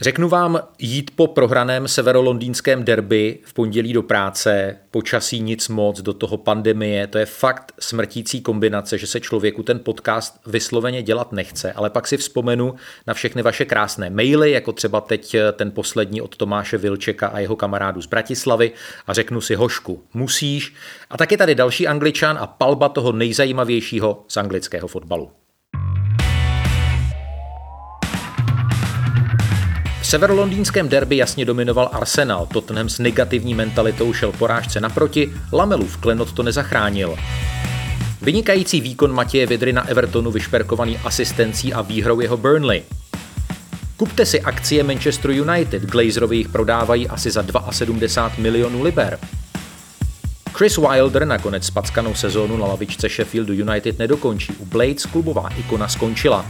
Řeknu vám jít po prohraném severolondýnském derby v pondělí do práce, počasí nic moc, do toho pandemie, to je fakt smrtící kombinace, že se člověku ten podcast vysloveně dělat nechce, ale pak si vzpomenu na všechny vaše krásné maily, jako třeba teď ten poslední od Tomáše Vilčeka a jeho kamarádů z Bratislavy a řeknu si hošku, musíš. A taky tady další angličan a palba toho nejzajímavějšího z anglického fotbalu. V severolondýnském derby jasně dominoval Arsenal, Tottenham s negativní mentalitou šel porážce naproti, Lamelův klenot to nezachránil. Vynikající výkon Matěje Vidry na Evertonu vyšperkovaný asistencí a výhrou jeho Burnley. Kupte si akcie Manchester United, Glazerovi jich prodávají asi za 72 milionů liber. Chris Wilder nakonec spackanou sezónu na lavičce Sheffieldu United nedokončí. U Blades klubová ikona skončila.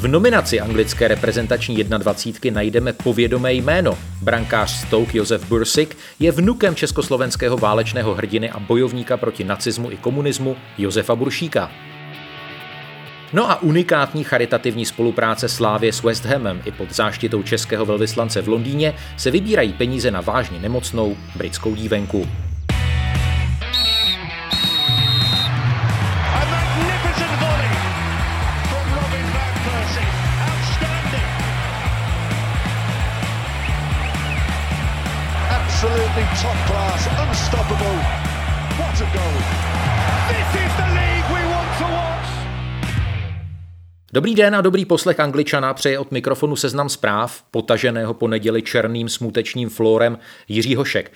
V nominaci anglické reprezentační 21 najdeme povědomé jméno. Brankář Stoke Josef Bursik je vnukem československého válečného hrdiny a bojovníka proti nacismu i komunismu Josefa Buršíka. No a unikátní charitativní spolupráce Slávě s West Hamem i pod záštitou českého velvyslance v Londýně se vybírají peníze na vážně nemocnou britskou dívenku. Absolutely top class, unstoppable. What a goal. This is the league we want to watch. Dobrý den a dobrý poslech Angličana přeje od mikrofonu seznam zpráv, potaženého po neděli černým smutečním florem Jiří Hošek.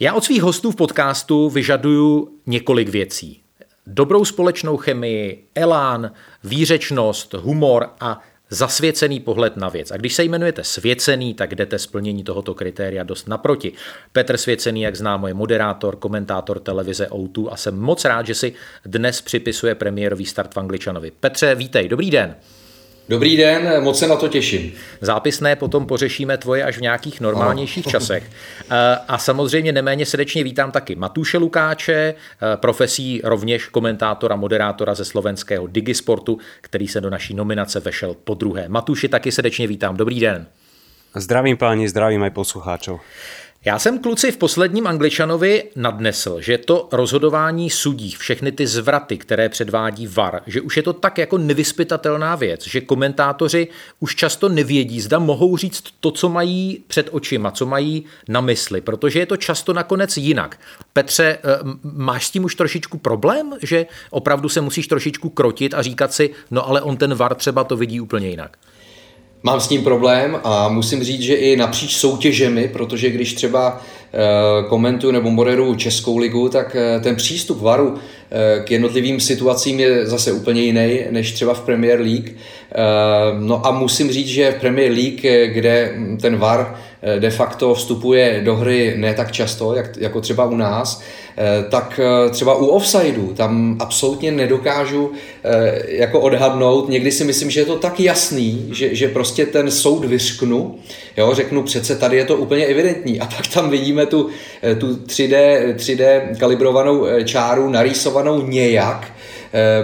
Já od svých hostů v podcastu vyžaduju několik věcí. Dobrou společnou chemii, elán, výřečnost, humor a zasvěcený pohled na věc. A když se jmenujete Svěcený, tak jdete splnění tohoto kritéria dost naproti. Petr Svěcený, jak známo, je moderátor, komentátor televize O2 a jsem moc rád, že si dnes připisuje premiérový start v Angličanovi. Petře, vítej, dobrý den. Dobrý den, moc se na to těším. Zápisné potom pořešíme tvoje až v nějakých normálnějších ano. časech. Eh, a samozřejmě neméně srdečně vítám taky Matuše Lukáče, eh, profesí rovněž komentátora, moderátora ze slovenského Digisportu, který se do naší nominace vešel po druhé. Matuši taky srdečně vítám. Dobrý den. Zdravím páni, zdravím aj poslucháčov. Já jsem kluci v posledním Angličanovi nadnesl, že to rozhodování sudí, všechny ty zvraty, které předvádí VAR, že už je to tak jako nevyspytatelná věc, že komentátoři už často nevědí, zda mohou říct to, co mají před očima, co mají na mysli, protože je to často nakonec jinak. Petře, eh, máš s tím už trošičku problém, že opravdu se musíš trošičku krotit a říkat si, no ale on ten VAR třeba to vidí úplně jinak? Mám s tím problém a musím říct, že i napříč soutěžemi, protože když třeba eh, komentuju nebo moderuju Českou ligu, tak eh, ten přístup VARu eh, k jednotlivým situacím je zase úplně jiný než třeba v Premier League. No a musím říct, že v Premier League, kde ten VAR de facto vstupuje do hry ne tak často, jak, jako třeba u nás, Eh, tak eh, třeba u offsideu tam absolutně nedokážu eh, jako odhadnout. Někdy si myslím, že je to tak jasný, že, že prostě ten soud vyřknu, jo, řeknu přece tady je to úplně evidentní a pak tam vidíme tu, tu 3D, 3D kalibrovanou čáru narýsovanou nějak,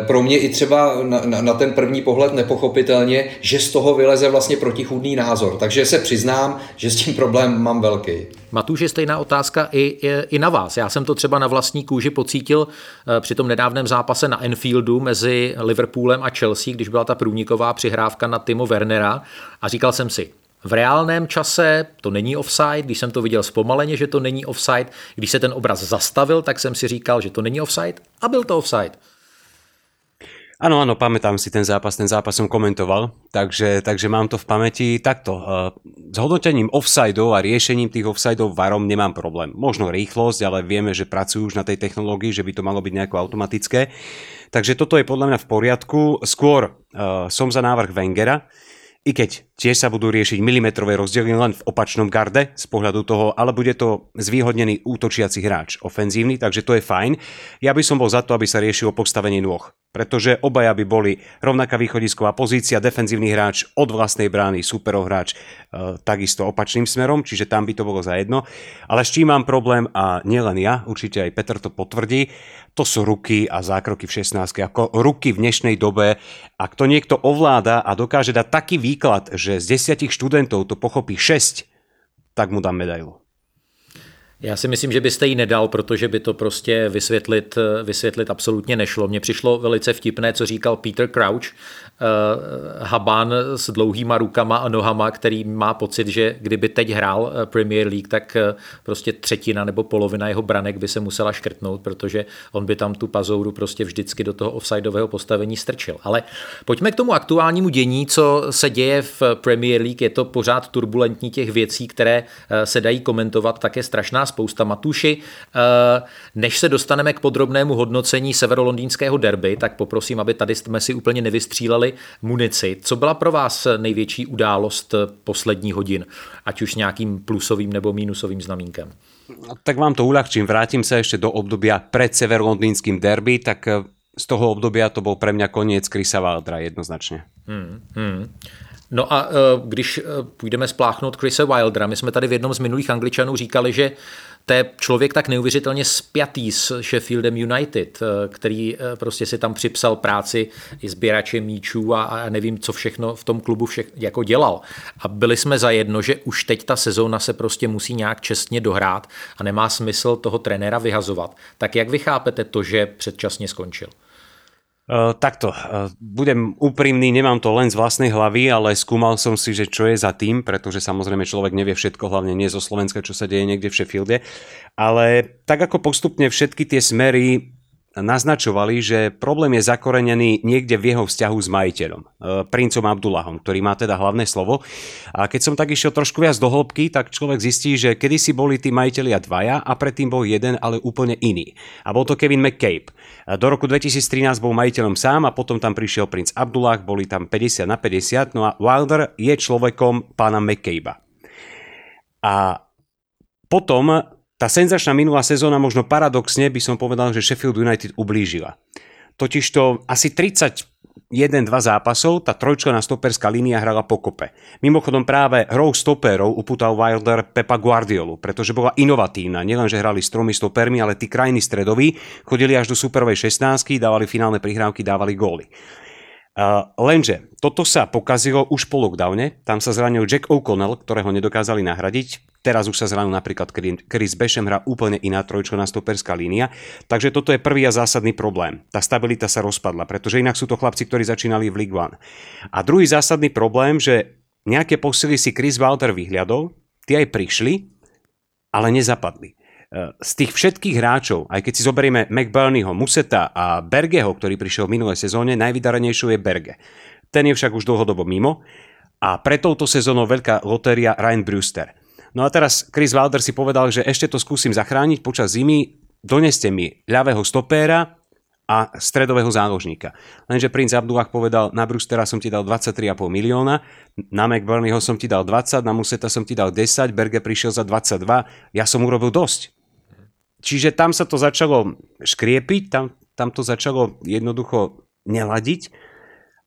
pro mě i třeba na, na, na ten první pohled nepochopitelně, že z toho vyleze vlastně protichůdný názor. Takže se přiznám, že s tím problém mám velký. Matuš je stejná otázka i, i, i na vás. Já jsem to třeba na vlastní kůži pocítil eh, při tom nedávném zápase na Enfieldu mezi Liverpoolem a Chelsea, když byla ta průniková přihrávka na Timo Wernera a říkal jsem si, v reálném čase to není offside, když jsem to viděl zpomaleně, že to není offside, když se ten obraz zastavil, tak jsem si říkal, že to není offside a byl to offside. Áno, áno, pamätám si ten zápas, ten zápas som komentoval, takže, takže mám to v pamäti takto. Eh, s hodnotením offsideov a riešením tých offsideov varom nemám problém. Možno rýchlosť, ale vieme, že pracujú už na tej technológii, že by to malo byť nejako automatické. Takže toto je podľa mňa v poriadku. Skôr uh, som za návrh Wengera, i keď tiež sa budú riešiť milimetrové rozdiely len v opačnom garde z pohľadu toho, ale bude to zvýhodnený útočiaci hráč, ofenzívny, takže to je fajn. Ja by som bol za to, aby sa riešilo postavenie nôh, pretože obaja by boli rovnaká východisková pozícia, defenzívny hráč od vlastnej brány, superohráč e, takisto opačným smerom, čiže tam by to bolo za jedno. Ale s čím mám problém, a nielen ja, určite aj Petr to potvrdí, to sú ruky a zákroky v 16. Ako ruky v dnešnej dobe, ak to niekto ovláda a dokáže dať taký výklad, že z desiatich študentov to pochopí 6, tak mu dám medailu. Já si myslím, že byste ji nedal, protože by to prostě vysvětlit, vysvětlit absolutně nešlo. Mně přišlo velice vtipné, co říkal Peter Crouch, Haban s dlouhýma rukama a nohama, který má pocit, že kdyby teď hrál eh, Premier League, tak uh, prostě třetina nebo polovina jeho branek by se musela škrtnout, protože on by tam tu pazouru prostě vždycky do toho offsideového postavení strčil. Ale pojďme k tomu aktuálnímu dění, co se děje v Premier League. Je to pořád turbulentní těch věcí, které se dají komentovat, tak je strašná spousta. Matuši, než se dostaneme k podrobnému hodnocení severolondýnského derby, tak poprosím, aby tady jsme si úplně nevystříleli dostali munici. Co byla pro vás největší událost posledních hodin, ať už nějakým plusovým nebo mínusovým znamínkem? Tak vám to uľahčím, vrátim sa ešte do obdobia pred severlondýnským derby, tak eh, z toho obdobia to bol pre mňa koniec Krisa Wildra jednoznačně. Hmm, hmm. No a eh, když eh, půjdeme spláchnout Krise Wildera, my jsme tady v jednom z minulých angličanů říkali, že to je člověk tak neuvěřitelně spjatý s Sheffieldem United, eh, který eh, prostě si tam připsal práci i sběračem míčů a, a nevím, co všechno v tom klubu všech, jako dělal. A byli jsme za jedno, že už teď ta sezóna se prostě musí nějak čestně dohrát a nemá smysl toho trenéra vyhazovat. Tak jak vy chápete to, že předčasně skončil? Uh, takto, uh, budem úprimný, nemám to len z vlastnej hlavy, ale skúmal som si, že čo je za tým, pretože samozrejme človek nevie všetko, hlavne nie zo Slovenska, čo sa deje niekde v Sheffielde. Ale tak ako postupne všetky tie smery naznačovali, že problém je zakorenený niekde v jeho vzťahu s majiteľom, e, princom Abdullahom, ktorý má teda hlavné slovo. A keď som tak išiel trošku viac do hĺbky, tak človek zistí, že kedysi boli tí majiteľia dvaja a predtým bol jeden, ale úplne iný. A bol to Kevin McCabe. Do roku 2013 bol majiteľom sám a potom tam prišiel princ Abdullah, boli tam 50 na 50, no a Wilder je človekom pána McCabe. A potom tá senzačná minulá sezóna možno paradoxne by som povedal, že Sheffield United ublížila. Totižto asi 30 1-2 zápasov tá trojčlená stoperská línia hrala pokope. Mimochodom práve hrou stoperov uputal Wilder Pepa Guardiolu, pretože bola inovatívna. Nielen, že hrali s tromi stopermi, ale tí krajní stredoví chodili až do superovej 16 dávali finálne prihrávky, dávali góly. Uh, lenže toto sa pokazilo už po lockdowne, tam sa zranil Jack O'Connell, ktorého nedokázali nahradiť, teraz už sa zranil napríklad Chris Bešem, hrá úplne iná trojčlená stoperská línia, takže toto je prvý a zásadný problém. Tá stabilita sa rozpadla, pretože inak sú to chlapci, ktorí začínali v League One. A druhý zásadný problém, že nejaké posily si Chris Walter vyhliadol, tie aj prišli, ale nezapadli z tých všetkých hráčov, aj keď si zoberieme McBurneyho, Museta a Bergeho, ktorý prišiel v minulej sezóne, najvydarenejšou je Berge. Ten je však už dlhodobo mimo a pre touto sezónou veľká lotéria Ryan Brewster. No a teraz Chris Wilder si povedal, že ešte to skúsim zachrániť počas zimy, doneste mi ľavého stopéra a stredového záložníka. Lenže princ Abdullah povedal, na Brewstera som ti dal 23,5 milióna, na McBurneyho som ti dal 20, na Museta som ti dal 10, Berge prišiel za 22, ja som urobil dosť. Čiže tam sa to začalo škriepiť, tam, tam to začalo jednoducho neladiť.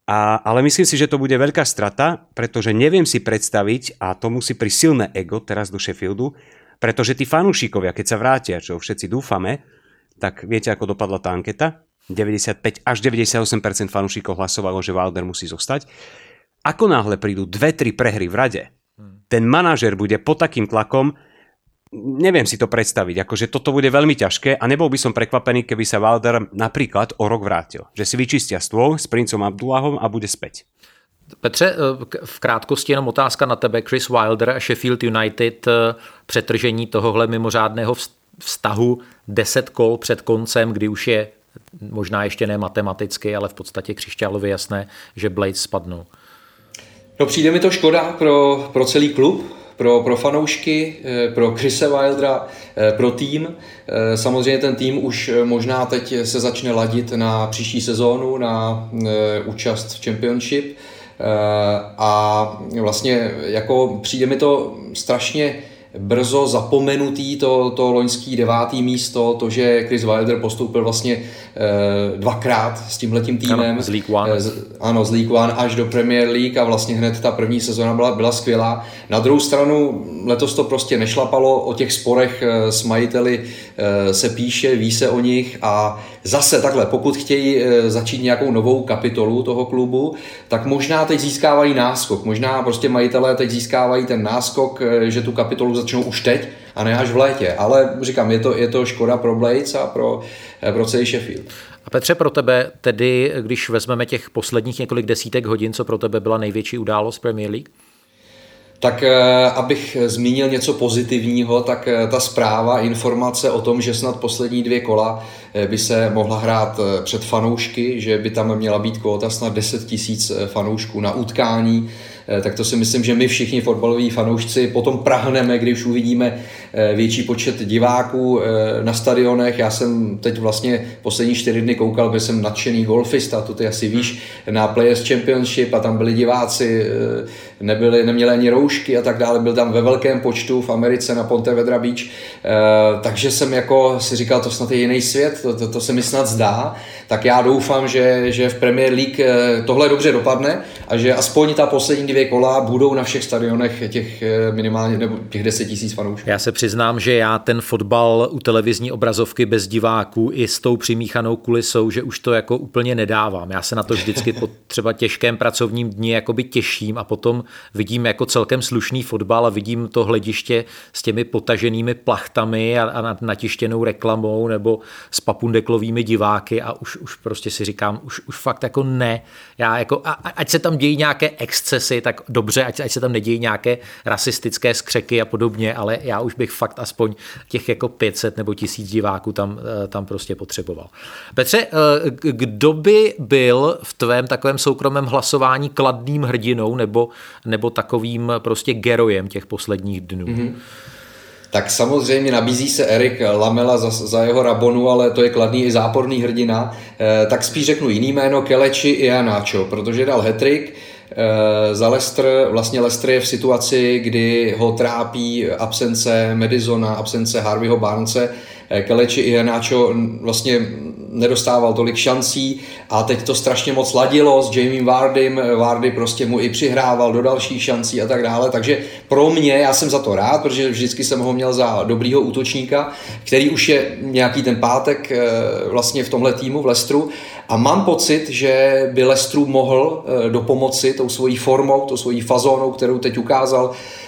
A, ale myslím si, že to bude veľká strata, pretože neviem si predstaviť, a to musí pri silné ego teraz do Sheffieldu, pretože tí fanúšikovia, keď sa vrátia, čo všetci dúfame, tak viete, ako dopadla tá anketa? 95 až 98% fanúšikov hlasovalo, že Wilder musí zostať. Ako náhle prídu dve, tri prehry v rade, ten manažer bude pod takým tlakom, neviem si to predstaviť, akože toto bude veľmi ťažké a nebol by som prekvapený, keby sa Wilder napríklad o rok vrátil. Že si vyčistia stôl s princom Abdullahom a bude späť. Petře, eh, v krátkosti jenom otázka na tebe. Chris Wilder a Sheffield United, eh, přetržení tohohle mimořádného vztahu 10 kol před koncem, kdy už je možná ještě ne matematicky, ale v podstatě křišťálově jasné, že Blades spadnou. No přijde mi to škoda pro, pro celý klub, pro, pro fanoušky, eh, pro Chrise Wildera, eh, pro tým. Eh, samozřejmě ten tým už možná teď se začne ladit na příští sezónu, na účast v Championship. a vlastně jako přijde mi to strašně brzo zapomenutý to, to loňský devátý místo, to, že Chris Wilder postoupil vlastně e, dvakrát s tímhletím týmem. Ano, z League One. E, z, ano, z League One až do Premier League a vlastně hned ta první sezóna byla, byla skvělá. Na druhou stranu letos to prostě nešlapalo, o těch sporech e, s majiteli e, se píše, ví se o nich a zase takhle, pokud chtějí e, začít nějakou novou kapitolu toho klubu, tak možná teď získávají náskok, možná prostě majitelé teď získávají ten náskok, e, že tu kapitolu začnou už teď a ne až v létě. Ale říkám, je to, je to škoda pro Blades a pro, eh, pro celý Sheffield. A Petře, pro tebe tedy, když vezmeme těch posledních několik desítek hodin, co pro tebe byla největší událost Premier League? Tak eh, abych zmínil něco pozitivního, tak eh, ta zpráva, informace o tom, že snad poslední dvě kola by se mohla hrát před fanoušky, že by tam měla být kvota snad 10 tisíc fanoušků na utkání, Eh, tak to si myslím, že my všichni fotbaloví fanoušci potom prahneme, když uvidíme eh, větší počet diváků eh, na stadionech. Já jsem teď vlastně poslední čtyři dny koukal, byl jsem nadšený golfista, to ty asi víš, na Players Championship a tam byli diváci, nebyli, neměli ani roušky a tak dále, byl tam ve velkém počtu v Americe na Ponte Vedra Beach, takže jsem jako si říkal, to snad je jiný svět, to, to, to se mi snad zdá, tak já doufám, že, že v Premier League tohle dobře dopadne a že aspoň ta poslední dvě kola budou na všech stadionech těch eh, minimálně nebo těch 10 tisíc fanoušků. Já se přiznám, že já ten fotbal u televizní obrazovky bez diváků i s tou přimíchanou kulisou, že už to jako úplně nedávám. Já se na to vždycky po třeba těžkém pracovním dni jakoby těším a potom vidím jako celkem slušný fotbal a vidím to hlediště s těmi potaženými plachtami a, a natištěnou reklamou nebo s papundeklovými diváky a už, už prostě si říkám, už, už fakt jako ne. Já jako, a, ať se tam dějí nějaké excesy, tak dobře, ať, ať se tam nedějí nějaké rasistické skřeky a podobně, ale já už bych fakt aspoň těch jako 500 nebo tisíc diváků tam, eh, tam prostě potřeboval. Petře, eh, kdo by byl v tvém takovém soukromém hlasování kladným hrdinou nebo, nebo takovým prostě gerojem těch posledních dnů? Mm-hmm. Tak samozřejmě nabízí se Erik Lamela za, za jeho Rabonu, ale to je kladný i záporný hrdina. E, tak spíš řeknu jiný jméno, Keleči i Janáčo, protože dal hetrik, za Leicester, vlastně Leicester je v situaci, kdy ho trápí absence Madisona, absence Harveyho Barnce, eh, Keleči i Henáčo vlastně nedostával tolik šancí a teď to strašně moc ladilo s Jamie Vardym, Vardy prostě mu i přihrával do dalších šancí a tak dále, takže pro mě, já jsem za to rád, protože vždycky jsem ho měl za dobrýho útočníka, který už je nějaký ten pátek eh, vlastně v tomhle týmu v Lestru. A mám pocit, že by Lestru mohl eh, do pomoci tou svojí formou, tou svojí fazónou, kterou teď ukázal, eh,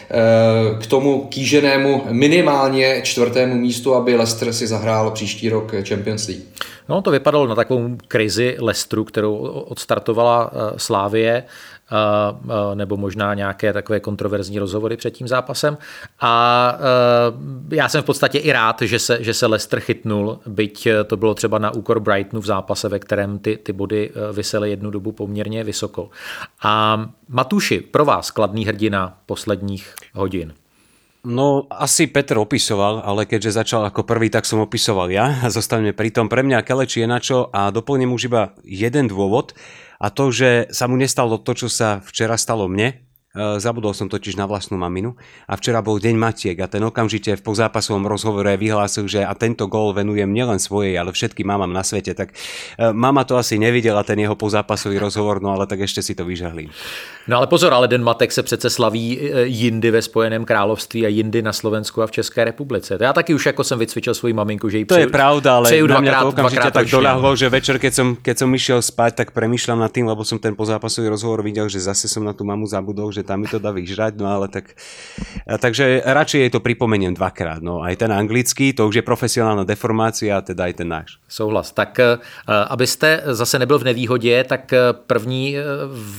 k tomu kýženému minimálně čtvrtému místu, aby Leicester si zahrál příští rok Champions League. No, to vypadalo na takovou krizi Lestru, kterou odstartovala eh, Slávie nebo možná nějaké takové kontroverzní rozhovory před tím zápasem. A já jsem v podstatě i rád, že se, že se Leicester chytnul, byť to bylo třeba na úkor Brightonu v zápase, ve kterém ty, ty body vysely jednu dobu poměrně vysoko. A Matuši, pro vás kladný hrdina posledních hodin. No, asi Petr opisoval, ale keďže začal ako prvý, tak som opisoval ja zostaneme pri tom. Pre mňa Keleči je na čo a doplním už iba jeden dôvod a to, že sa mu nestalo to, čo sa včera stalo mne, zabudol som totiž na vlastnú maminu a včera bol deň Matiek a ten okamžite v pozápasovom rozhovore vyhlásil, že a tento gól venujem nielen svojej, ale všetkým mamám na svete. Tak eh, mama to asi nevidela, ten jeho pozápasový rozhovor, no ale tak ešte si to vyžahlím. No ale pozor, ale Den Matek se přece slaví eh, jindy ve Spojeném království a jindy na Slovensku a v České republice. To já taky už jako jsem vycvičil svoji maminku, že jí To je pravda, ale na mňa to okamžite tak doľahlo, že večer, keď som, keď som išiel spať, tak premýšľam nad tým, lebo som ten pozápasový rozhovor videl, že zase som na tú mamu zabudol, že tam mi to dá vyžrať, no ale tak... Takže radšej jej to pripomeniem dvakrát, no aj ten anglický, to už je profesionálna deformácia, teda aj ten náš. Souhlas. Tak eh, abyste zase nebyl v nevýhodě, tak eh, první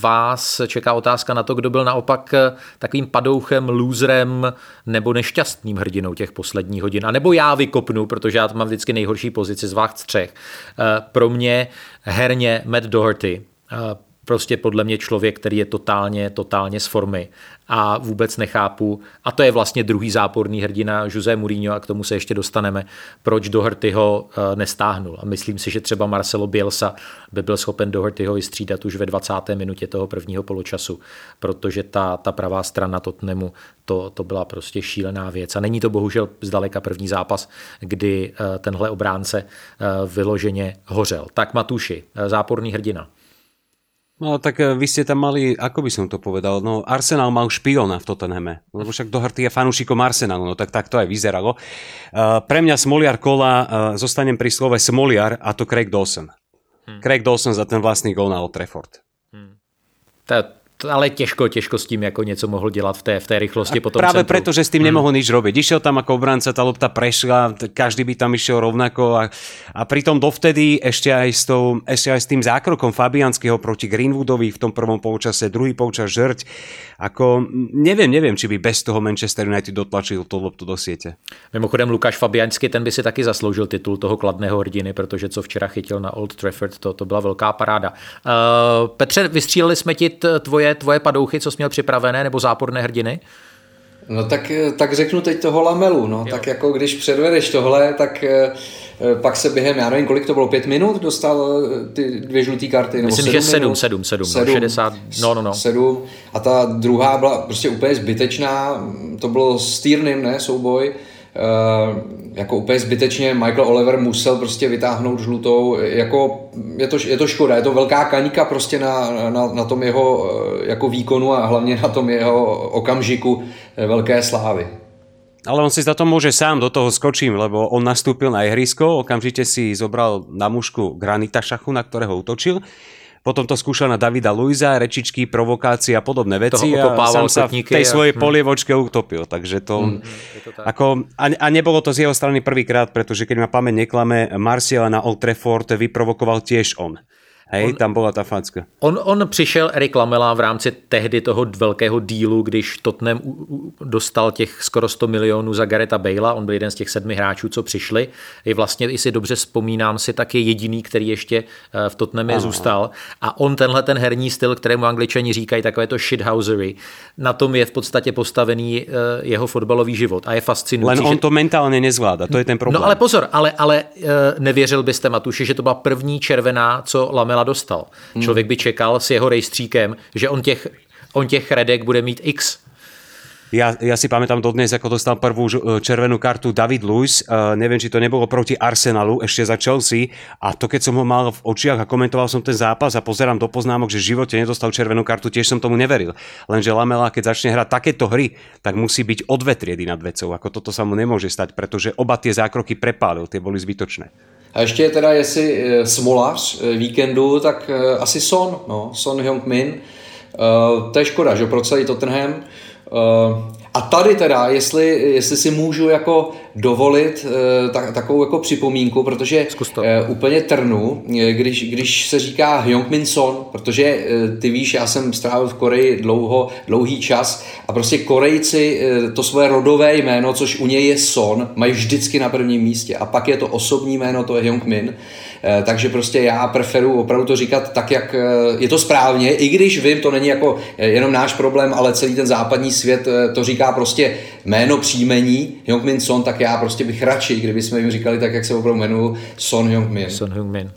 vás čeká otázka na to, kdo byl naopak takovým padouchem, lůzrem nebo nešťastným hrdinou těch posledních hodin. A nebo já vykopnu, protože já mám vždycky nejhorší pozici z vás třech. Pro mě herně Matt Doherty prostě podle mě člověk, který je totálně, totálně z formy a vůbec nechápu, a to je vlastně druhý záporný hrdina Jose Mourinho a k tomu se ještě dostaneme, proč Doherty ho eh, nestáhnul. A myslím si, že třeba Marcelo Bielsa by byl schopen Dohertyho vystřídat už ve 20. minutě toho prvního poločasu, protože ta, ta pravá strana Tottenhamu to, to byla prostě šílená věc. A není to bohužel zdaleka první zápas, kdy eh, tenhle obránce eh, vyloženě hořel. Tak Matuši, záporný hrdina. No tak eh, vy ste tam mali, ako by som to povedal, no Arsenal mal špiona v Tottenhame, lebo však Doherty je fanúšikom Arsenalu, no tak, tak to aj vyzeralo. Uh, pre mňa Smoliar kola, uh, zostanem pri slove Smoliar a to Craig Dawson. Hmm. Craig Dawson za ten vlastný gol na Old Trafford. Hmm. To, ale těžko, těžko s tím jako něco mohl dělat v té, v té rychlosti potom Práve centru. preto, že s tým hmm. nemohol nič robiť. Išiel tam ako obranca, tá lopta prešla, každý by tam išiel rovnako a, a pritom dovtedy ešte aj, s tou, ešte aj s tým zákrokom Fabianského proti Greenwoodovi v tom prvom polčase, druhý polčas žrť, ako neviem, neviem, či by bez toho Manchester United dotlačil tú loptu do siete. Mimochodem Lukáš Fabianský, ten by si taky zasloužil titul toho kladného hrdiny, protože co včera chytil na Old Trafford, to, to byla velká paráda. Uh, Petře, vystříleli jsme ti tvoje tvoje, padouchy, co jsi měl připravené, nebo záporné hrdiny? No tak, tak řeknu teď toho lamelu, no. Jo. Tak jako když předvedeš tohle, tak eh, pak se během, já nevím, kolik to bylo, pět minut dostal eh, ty dvě žluté karty? Myslím, sedm že sedm, sedm, sedm, no, sedm, 60, no, no, no. Sedm. A ta druhá byla prostě úplně zbytečná, to bylo s Týrnym, ne, souboj. Uh, jako úplně zbytečně Michael Oliver musel prostě vytáhnout žlutou, jako je to, je to škoda, je to velká kaníka prostě na, na, na tom jeho eh, jako výkonu a hlavně na tom jeho okamžiku eh, velké slávy. Ale on si za to môže sám, do toho skočím, lebo on nastúpil na ihrisko, okamžite si zobral na mužku Granita Šachu, na ktorého útočil potom to skúšal na Davida Luisa, rečičky, provokácie a podobné veci a sám sa v tej svojej hm. polievočke utopil. Takže to, hm. to ako, a, a nebolo to z jeho strany prvýkrát, pretože keď ma pamäť neklame, Marciala na Old Trafford vyprovokoval tiež on. Hej, on, tam byla ta facka. On, on přišel, Erik Lamela, v rámci tehdy toho velkého dílu, když Tottenham dostal těch skoro 100 milionů za Gareta Bale'a, on byl jeden z těch sedmi hráčů, co přišli. Je vlastně, i si dobře vzpomínám si, tak je jediný, který ještě eh, v Tottenhamě zůstal. A on tenhle ten herní styl, kterému angličani říkají takové to shithousery, na tom je v podstatě postavený eh, jeho fotbalový život a je fascinující. Len on to mentálně nezvládá, to je ten problém. No ale pozor, ale, ale eh, nevěřil byste, Matuši, že to byla první červená, co Lamela Lamela dostal. Hmm. Člověk by čekal s jeho rejstříkem, že on těch, on těch redek bude mít x. Ja, ja si pamätám dodnes, ako dostal prvú e, červenú kartu David Luiz. Uh, neviem, či to nebolo proti Arsenalu, ešte za Chelsea. A to, keď som ho mal v očiach a komentoval som ten zápas a pozerám do poznámok, že v živote nedostal červenú kartu, tiež som tomu neveril. Lenže Lamela, keď začne hrať takéto hry, tak musí byť o dve triedy nad vecou. Ako toto sa mu nemôže stať, pretože oba tie zákroky prepálil, tie boli zbytočné. A ještě teda, jestli eh, smolař eh, víkendu, tak eh, asi Son, no, Son Heung-min. Uh, to je škoda, že pro celý Tottenham. Uh, a tady teda, jestli, jestli si můžu jako dovolit uh, tak, takovou jako připomínku, protože uh, úplně trnu, když, když se říká Hyungmin Son, protože ty víš, já jsem strávil v Koreji dlouho, dlouhý čas a prostě Korejci to svoje rodové jméno, což u něj je Son, mají vždycky na prvním místě a pak je to osobní jméno, to je Hyungmin. Min Eh, takže prostě já preferuji opravdu to říkat tak, jak eh, je to správně, i když vím, to není jako eh, jenom náš problém, ale celý ten západní svět to říká prostě jméno příjmení Hyungmin Son, tak já prostě bych radši, kdyby jsme jim říkali tak, jak se opravdu jmenuji, Son Hyungmin. Son Hyungmin.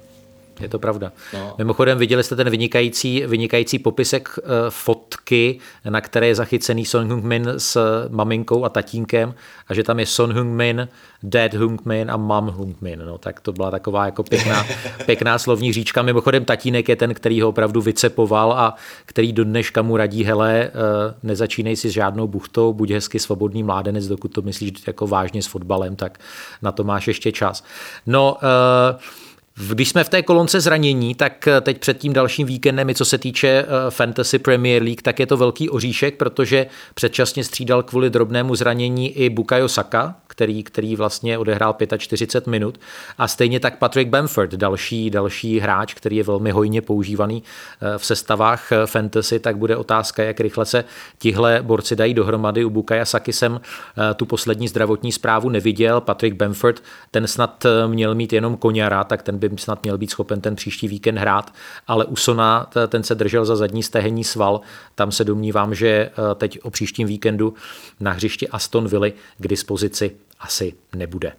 Je to pravda. No. Mimochodem viděli jste ten vynikající, vynikající popisek uh, fotky, na které je zachycený Son Heung-min s maminkou a tatínkem a že tam je Son Heung-min, Dad Heung-min a Mom Heung-min. No, tak to byla taková jako pěkná, pěkná slovní říčka. Mimochodem tatínek je ten, který ho opravdu vycepoval a který do dneška mu radí, hele, uh, nezačínej si s žádnou buchtou, buď hezky svobodný mládenec, dokud to myslíš jako vážně s fotbalem, tak na to máš ještě čas. No, uh, když jsme v té kolonce zranění, tak eh, teď před tím dalším víkendem, i co se týče eh, Fantasy Premier League, tak je to velký oříšek, protože předčasně střídal kvůli drobnému zranění i Bukayo Saka, který, který vlastně odehrál 45 minut. A stejně tak Patrick Bamford, další, další hráč, který je velmi hojně používaný eh, v sestavách fantasy, tak bude otázka, jak rychle se tihle borci dají dohromady. U Bukaya Saky jsem tu poslední zdravotní zprávu neviděl. Patrick Bamford, ten snad měl mít jenom koněra, tak ten by snad měl být schopen ten příští víkend hrát, ale Usona, ten se držel za zadní stehenní sval, tam se domnívám, že teď o příštím víkendu na hřišti Aston Villa k dispozici asi nebude.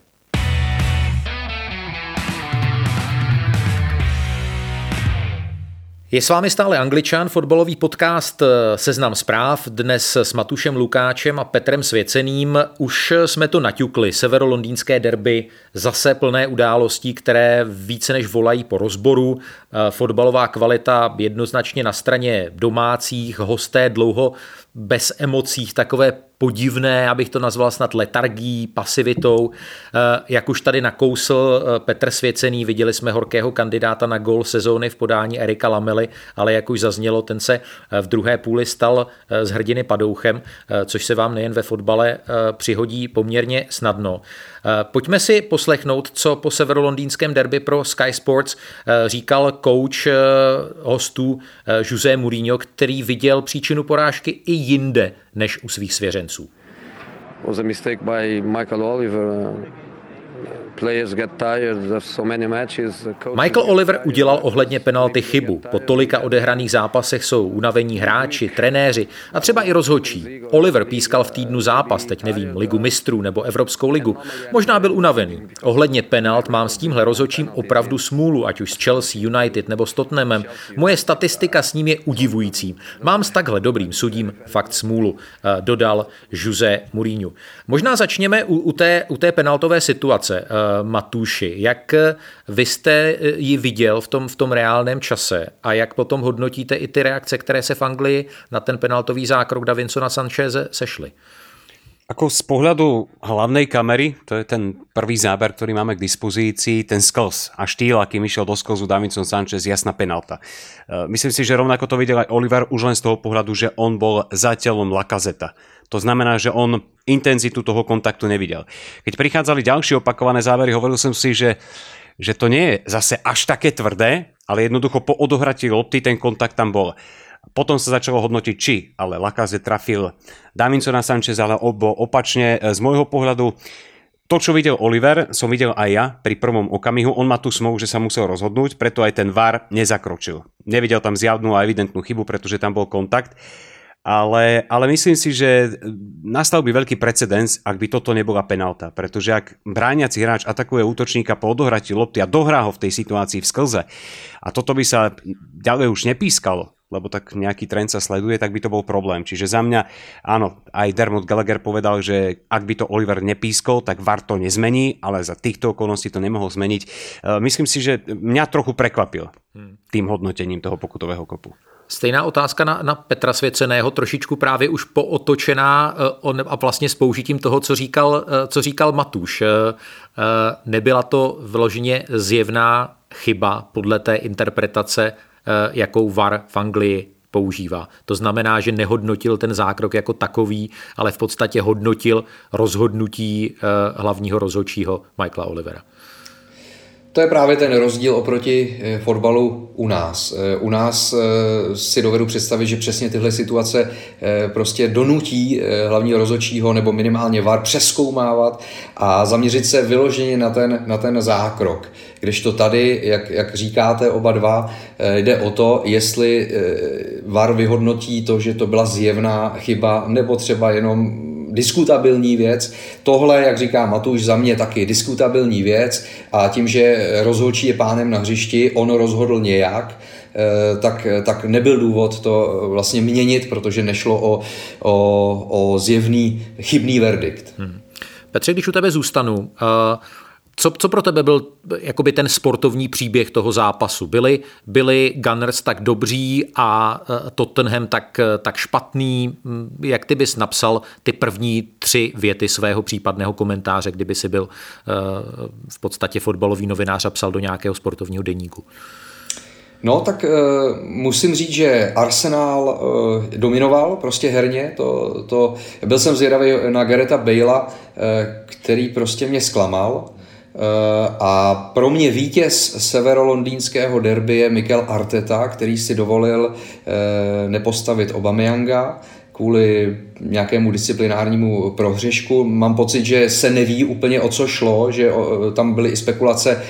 Je s vámi stále Angličan, fotbalový podcast eh, Seznam zpráv, dnes s Matušem Lukáčem a Petrem Svěceným. Už jsme to naťukli, severolondýnské derby, zase plné událostí, které více než volají po rozboru. Eh, fotbalová kvalita jednoznačně na straně domácích, hosté dlouho bez emocí, takové podivné, abych to nazval snad letargií, pasivitou. Eh, jak už tady nakousl eh, Petr Svěcený, viděli jsme horkého kandidáta na gol sezóny v podání Erika Lamely, ale jak už zaznělo, ten se eh, v druhé půli stal z hrdiny padouchem, což se vám nejen ve fotbale přihodí poměrně snadno. Pojďme si poslechnout, co po severolondýnském derby pro Sky Sports říkal coach hostů José Mourinho, který viděl příčinu porážky i jinde než u svých svěřenců. Was a mistake by Michael Oliver Michael Oliver udělal ohledně penalty chybu. Po tolika odehraných zápasech jsou unavení hráči, trenéři a třeba i rozhodčí. Oliver pískal v týdnu zápas, teď nevím, ligu mistrů nebo Evropskou ligu. Možná byl unavený. Ohledně penalt mám s tímhle rozhodčím opravdu smůlu, ať už s Chelsea, United nebo s Tottenhamem. Moje statistika s ním je udivující. Mám s takhle dobrým sudím fakt smůlu, eh, dodal Jose Mourinho. Možná začněme u, u, té, u té penaltové situace. Eh, Matuši. Jak vy jste ji viděl v tom, v tom reálném čase a jak potom hodnotíte i ty reakce, které se v Anglii na ten penaltový zákrok Davinsona Sancheze sešly? Ako z pohľadu hlavnej kamery, to je ten prvý záber, ktorý máme k dispozícii, ten sklz a štýl, akým išiel do sklzu Davinson Sanchez, jasná penalta. Myslím si, že rovnako to videl aj Oliver už len z toho pohľadu, že on bol za telom Lakazeta. To znamená, že on intenzitu toho kontaktu nevidel. Keď prichádzali ďalšie opakované závery, hovoril som si, že, že to nie je zase až také tvrdé, ale jednoducho po odohratí lopty ten kontakt tam bol. Potom sa začalo hodnotiť, či ale Lakaze trafil Davinsona Sanchez, ale obo opačne. Z môjho pohľadu to, čo videl Oliver, som videl aj ja pri prvom okamihu. On má tu smou, že sa musel rozhodnúť, preto aj ten VAR nezakročil. Nevidel tam zjavnú a evidentnú chybu, pretože tam bol kontakt ale, ale myslím si, že nastal by veľký precedens, ak by toto nebola penalta, pretože ak brániaci hráč atakuje útočníka po odohratí lopty a dohrá ho v tej situácii v sklze a toto by sa ďalej už nepískalo, lebo tak nejaký trend sa sleduje, tak by to bol problém. Čiže za mňa, áno, aj Dermot Gallagher povedal, že ak by to Oliver nepískol, tak VAR to nezmení, ale za týchto okolností to nemohol zmeniť. E, myslím si, že mňa trochu prekvapil hmm. tým hodnotením toho pokutového kopu. Stejná otázka na, na Petra Svěceného, trošičku právě už pootočená eh, on, a vlastně s použitím toho, co říkal, eh, co říkal Matuš. Eh, nebyla to vloženě zjevná chyba podle té interpretace, jakou VAR v Anglii používá. To znamená, že nehodnotil ten zákrok jako takový, ale v podstatě hodnotil rozhodnutí hlavního rozhodčího Michaela Olivera. To je právě ten rozdíl oproti eh, fotbalu u nás. Eh, u nás eh, si dovedu představit, že přesně tyhle situace prostě donutí hlavního rozhodčího nebo minimálně VAR přeskoumávat a zaměřit se vyloženě na ten, na ten zákrok. Když to tady, jak, jak říkáte oba dva, jde o to, jestli VAR vyhodnotí to, že to byla zjevná chyba nebo třeba jenom diskutabilní věc. Tohle, jak říká Matuš, za mě taky diskutabilní věc a tím, že rozhodčí je pánem na hřišti, on rozhodl nějak, eh, tak, tak nebyl důvod to vlastně měnit, protože nešlo o, o, o zjevný chybný verdikt. Hmm. Petře, když u tebe zůstanu, uh co, co pro tebe byl jakoby ten sportovní příběh toho zápasu? Byli, byli Gunners tak dobří a e, Tottenham tak, e, tak špatný? Jak ty bys napsal ty první tři věty svého případného komentáře, kdyby si byl uh, v podstatě fotbalový novinář a psal do nějakého sportovního deníku? No, tak musím říct, že Arsenal dominoval prostě herně. To, to, byl jsem zvědavý na Gareta Bale'a, který prostě mě zklamal. Eh, a pro mě vítěz severolondýnského derby je Mikel Arteta, který si dovolil eh, nepostavit Obameyanga kvůli nějakému disciplinárnímu prohřešku. Mám pocit, že se neví úplně o co šlo, že tam byly i spekulace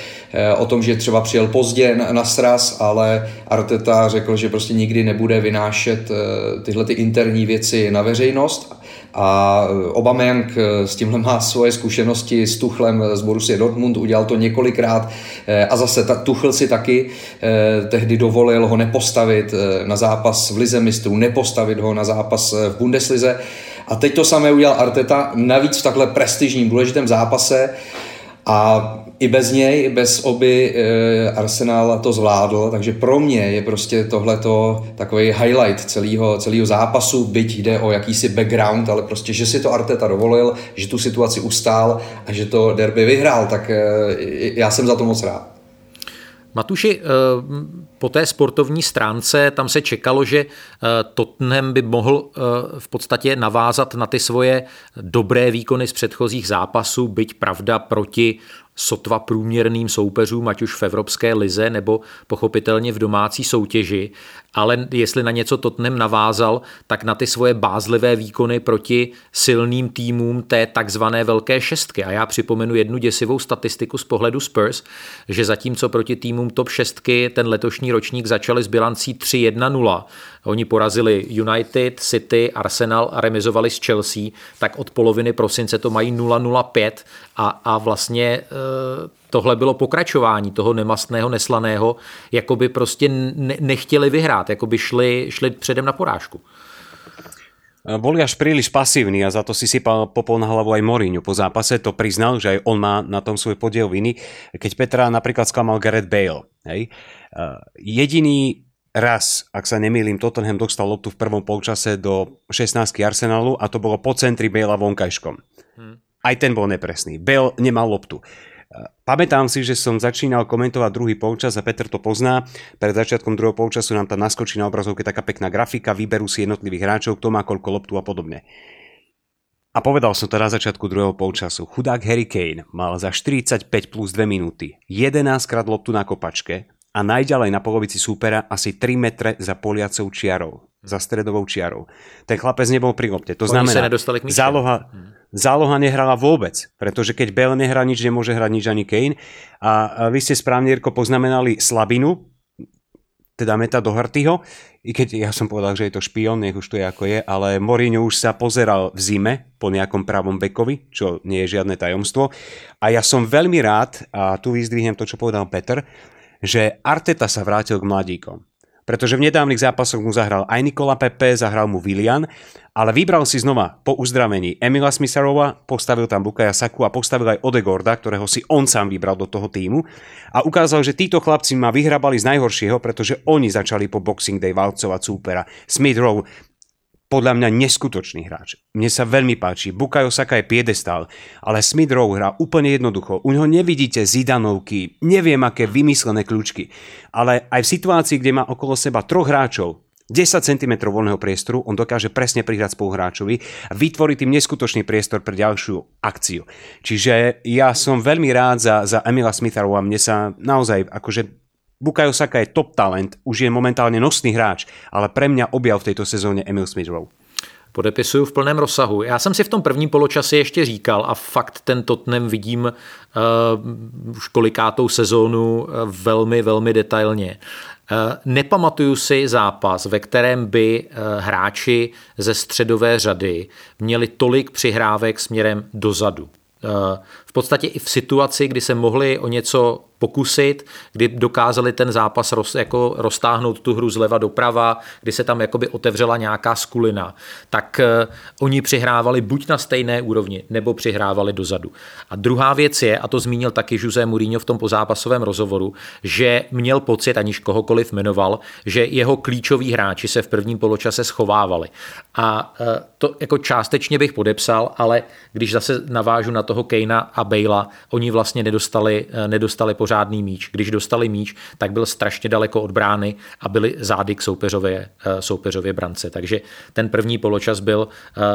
o tom, že třeba přijel pozdě na, sraz, ale Arteta řekl, že prostě nikdy nebude vynášet tyhle ty interní věci na veřejnost a Aubameyang eh, s tímhle má svoje zkušenosti s Tuchlem z Borussia Dortmund, udělal to několikrát eh, a zase Tuchl si taky eh, tehdy dovolil ho nepostavit na zápas v Lize mistrů, nepostavit ho na zápas v Bundeslize. A teď to samé udělal Arteta, navíc v takhle prestižním, důležitém zápase. A i bez něj, bez oby e, Arsenal to zvládl, takže pro mě je prostě tohleto takový highlight celého, celého zápasu, byť jde o jakýsi background, ale prostě, že si to Arteta dovolil, že tu situaci ustál a že to derby vyhrál, tak e, já jsem za to moc rád. Matuši, eh, po té sportovní stránce tam se čekalo, že Tottenham by mohl v podstatě navázat na ty svoje dobré výkony z předchozích zápasů, byť pravda proti sotva průměrným soupeřům, ať už v Evropské lize nebo pochopitelně v domácí soutěži, ale jestli na něco Tottenham navázal, tak na ty svoje bázlivé výkony proti silným týmům té takzvané velké šestky. A já připomenu jednu děsivou statistiku z pohledu Spurs, že zatímco proti týmům top šestky ten letošní ročník začali s bilancí 3-1-0, oni porazili United, City, Arsenal a remizovali s Chelsea, tak od poloviny prosince to mají 0-0-5 a, a vlastně e, tohle bylo pokračování toho nemastného, neslaného, jako by prostě ne, nechtěli vyhrát, jako by šli, šli předem na porážku. Boli až príliš pasívni a za to si sypal popol na hlavu aj Mourinho. Po zápase to priznal, že aj on má na tom svoj podiel viny. Keď Petra napríklad sklamal Gareth Bale. Hej? Jediný raz, ak sa nemýlim, Tottenham dostal loptu v prvom polčase do 16 Arsenalu a to bolo po centri Bale vonkajškom. Hmm. Aj ten bol nepresný. Bale nemal loptu. Pamätám si, že som začínal komentovať druhý polčas a Peter to pozná. Pred začiatkom druhého polčasu nám tam naskočí na obrazovke taká pekná grafika, vyberú si jednotlivých hráčov, kto má koľko loptu a podobne. A povedal som to na začiatku druhého polčasu. Chudák Harry Kane mal za 45 plus 2 minúty 11 krát loptu na kopačke a najďalej na polovici súpera asi 3 metre za poliacou čiarou, za stredovou čiarou. Ten chlapec nebol pri lopte. To Oni znamená, záloha, hmm záloha nehrala vôbec, pretože keď Bale nehrá nič, nemôže hrať nič ani Kane. A vy ste správne, Jirko, poznamenali slabinu, teda Meta do Hartyho, i keď ja som povedal, že je to špion, nech už to je ako je, ale Mourinho už sa pozeral v zime po nejakom pravom bekovi, čo nie je žiadne tajomstvo. A ja som veľmi rád, a tu vyzdvihnem to, čo povedal Peter, že Arteta sa vrátil k mladíkom pretože v nedávnych zápasoch mu zahral aj Nikola Pepe, zahral mu Willian, ale vybral si znova po uzdravení Emila Smisarova, postavil tam Bukaja Saku a postavil aj Odegorda, ktorého si on sám vybral do toho týmu a ukázal, že títo chlapci ma vyhrabali z najhoršieho, pretože oni začali po Boxing Day valcovať súpera. Smith Rowe podľa mňa neskutočný hráč. Mne sa veľmi páči. Bukayo Saka je piedestal, ale Smith Rowe hrá úplne jednoducho. U neho nevidíte zidanovky, neviem aké vymyslené kľúčky, ale aj v situácii, kde má okolo seba troch hráčov, 10 cm voľného priestoru, on dokáže presne prihrať spoluhráčovi a vytvoriť tým neskutočný priestor pre ďalšiu akciu. Čiže ja som veľmi rád za, za Emila Smitharova, mne sa naozaj akože Bukayo Saka je top talent, už je momentálně nosný hráč, ale pre mňa objav v této sezóně Emil Smith Rowe. Podepisuju v plném rozsahu. Já jsem si v tom prvním poločase ještě říkal a fakt ten Tottenham vidím uh, už kolikátou sezónu uh, velmi, velmi detailně. Uh, nepamatuju si zápas, ve kterém by hráči ze středové řady měli tolik přihrávek směrem dozadu. Podstatě i v situaci, kdy se mohli o něco pokusit, kdy dokázali ten zápas roz, jako roztáhnout tu hru zleva doprava, kdy se tam jakoby otevřela nějaká skulina, tak uh, oni přihrávali buď na stejné úrovni, nebo přihrávali dozadu. A druhá věc je, a to zmínil taky Jose Mourinho v tom pozápasovém rozhovoru, že měl pocit, aniž kohokoliv jmenoval, že jeho klíčoví hráči se v prvním poločase schovávali. A uh, to jako částečně bych podepsal, ale když zase navážu na toho Kejna a Bejla, oni vlastně nedostali, nedostali pořádný míč. Když dostali míč, tak byl strašně daleko od brány a byli zády k soupeřově, soupeřově brance. Takže ten první poločas byl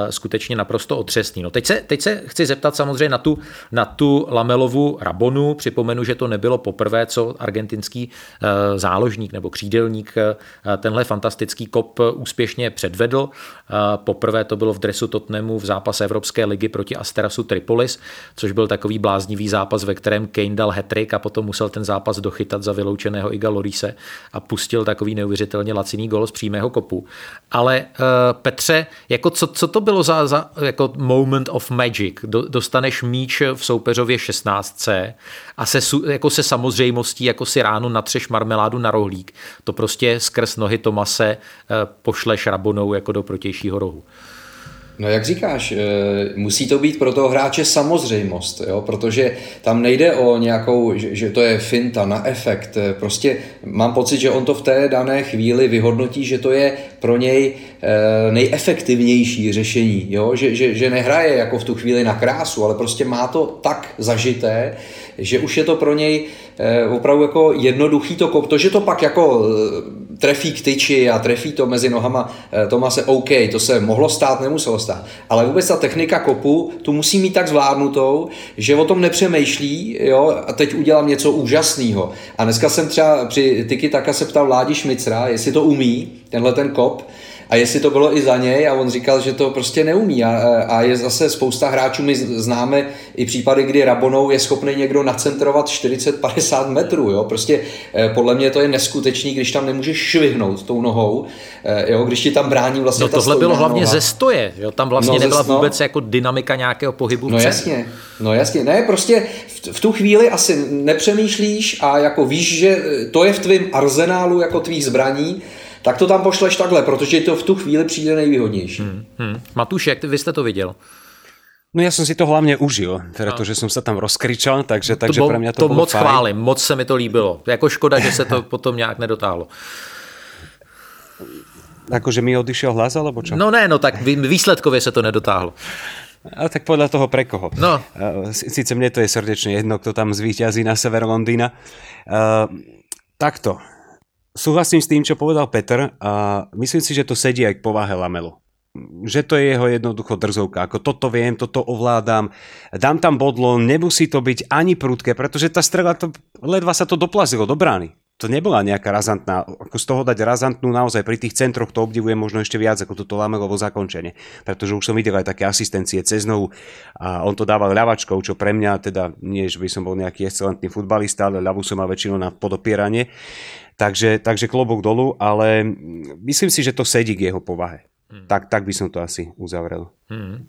skutečně naprosto otřesný. No teď se, teď se chci zeptat samozřejmě na tu, na tu Lamelovu Rabonu. Připomenu, že to nebylo poprvé, co argentinský záložník nebo křídelník tenhle fantastický kop úspěšně předvedl. Poprvé to bylo v dresu Tottenhamu v zápase Evropské ligy proti Asterasu Tripolis, což byl takový bláznivý zápas, ve kterém Kane dal hetrik a potom musel ten zápas dochytat za vyloučeného Iga Lorise a pustil takový neuvěřitelně laciný gol z přímého kopu. Ale uh, Petře, jako co, co to bylo za, za jako moment of magic? Do, dostaneš míč v soupeřově 16 a se, jako se samozřejmostí, jako si ráno natřeš marmeládu na rohlík. To prostě skrz nohy Tomase uh, pošleš Rabonou jako do protějšího rohu. No jak říkáš, eh, musí to být pro toho hráče samozřejmost, jo? protože tam nejde o nějakou, že to je finta na efekt. Eh, prostě mám pocit, že on to v té dané chvíli vyhodnotí, že to je pro něj eh, nejefektivnější řešení, jo? Že, že, že nehraje jako v tu chvíli na krásu, ale prostě má to tak zažité, že už je to pro něj opravdu jako jednoduchý to kop. To, že to pak jako trefí k tyči a trefí to mezi nohama eh, Tomase, OK, to se mohlo stát, nemuselo stát. Ale vůbec ta technika kopu, tu musí mít tak zvládnutou, že o tom nepřemýšlí, jo, a teď udělám něco úžasného. A dneska jsem třeba při Tiki Taka se ptal Ládi Šmicra, jestli to umí, tenhle ten kop, a jestli to bylo i za něj a on říkal, že to prostě neumí a, a je zase spousta hráčů, my známe i případy, kdy Rabonou je schopný někdo nacentrovat 40-50 metrů, jo, prostě eh, podle mě to je neskutečný, když tam nemůžeš švihnout tou nohou, eh, jo, když ti tam brání vlastně No tohle bylo hlavně noha. ze stoje, jo, tam vlastně no, nebyla vůbec no. jako dynamika nějakého pohybu. No jasně, no jasně, ne, prostě v, v tu chvíli asi nepřemýšlíš a jako víš, že to je v tvém arzenálu jako tvých zbraní, tak to tam pošleš takhle, protože to v tu chvíli přijde nejvýhodnější. Hmm, hmm. Matušek, vy jste to viděl? No ja som si to hlavne užil, teda to, že som sa tam rozkričal, takže, to takže bol, pre mňa to, to bolo moc fajn. chválím, moc se mi to líbilo. Jako škoda, že se to potom nějak nedotáhlo. Akože mi odišiel hlas, alebo čo? No ne, no tak výsledkově se to nedotáhlo. A tak podľa toho pre koho. No. Sice mne to je srdečne jedno, kto tam zvíťazí na sever Londýna. Uh, takto súhlasím s tým, čo povedal Peter a myslím si, že to sedí aj k povahe Lamelu že to je jeho jednoducho drzovka, ako toto viem, toto ovládam, dám tam bodlo, nemusí to byť ani prudké, pretože tá strela, to, ledva sa to doplazilo do brány. To nebola nejaká razantná, ako z toho dať razantnú naozaj pri tých centroch to obdivuje možno ešte viac ako toto Lamelovo zakončenie, pretože už som videl aj také asistencie cez nohu a on to dával ľavačkou, čo pre mňa teda nie, že by som bol nejaký excelentný futbalista, ale ľavu som mal väčšinou na podopieranie. Takže, takže klobok dolu, ale myslím si, že to sedí k jeho povahe. Hmm. Tak, tak by som to asi uzavrel. Hmm.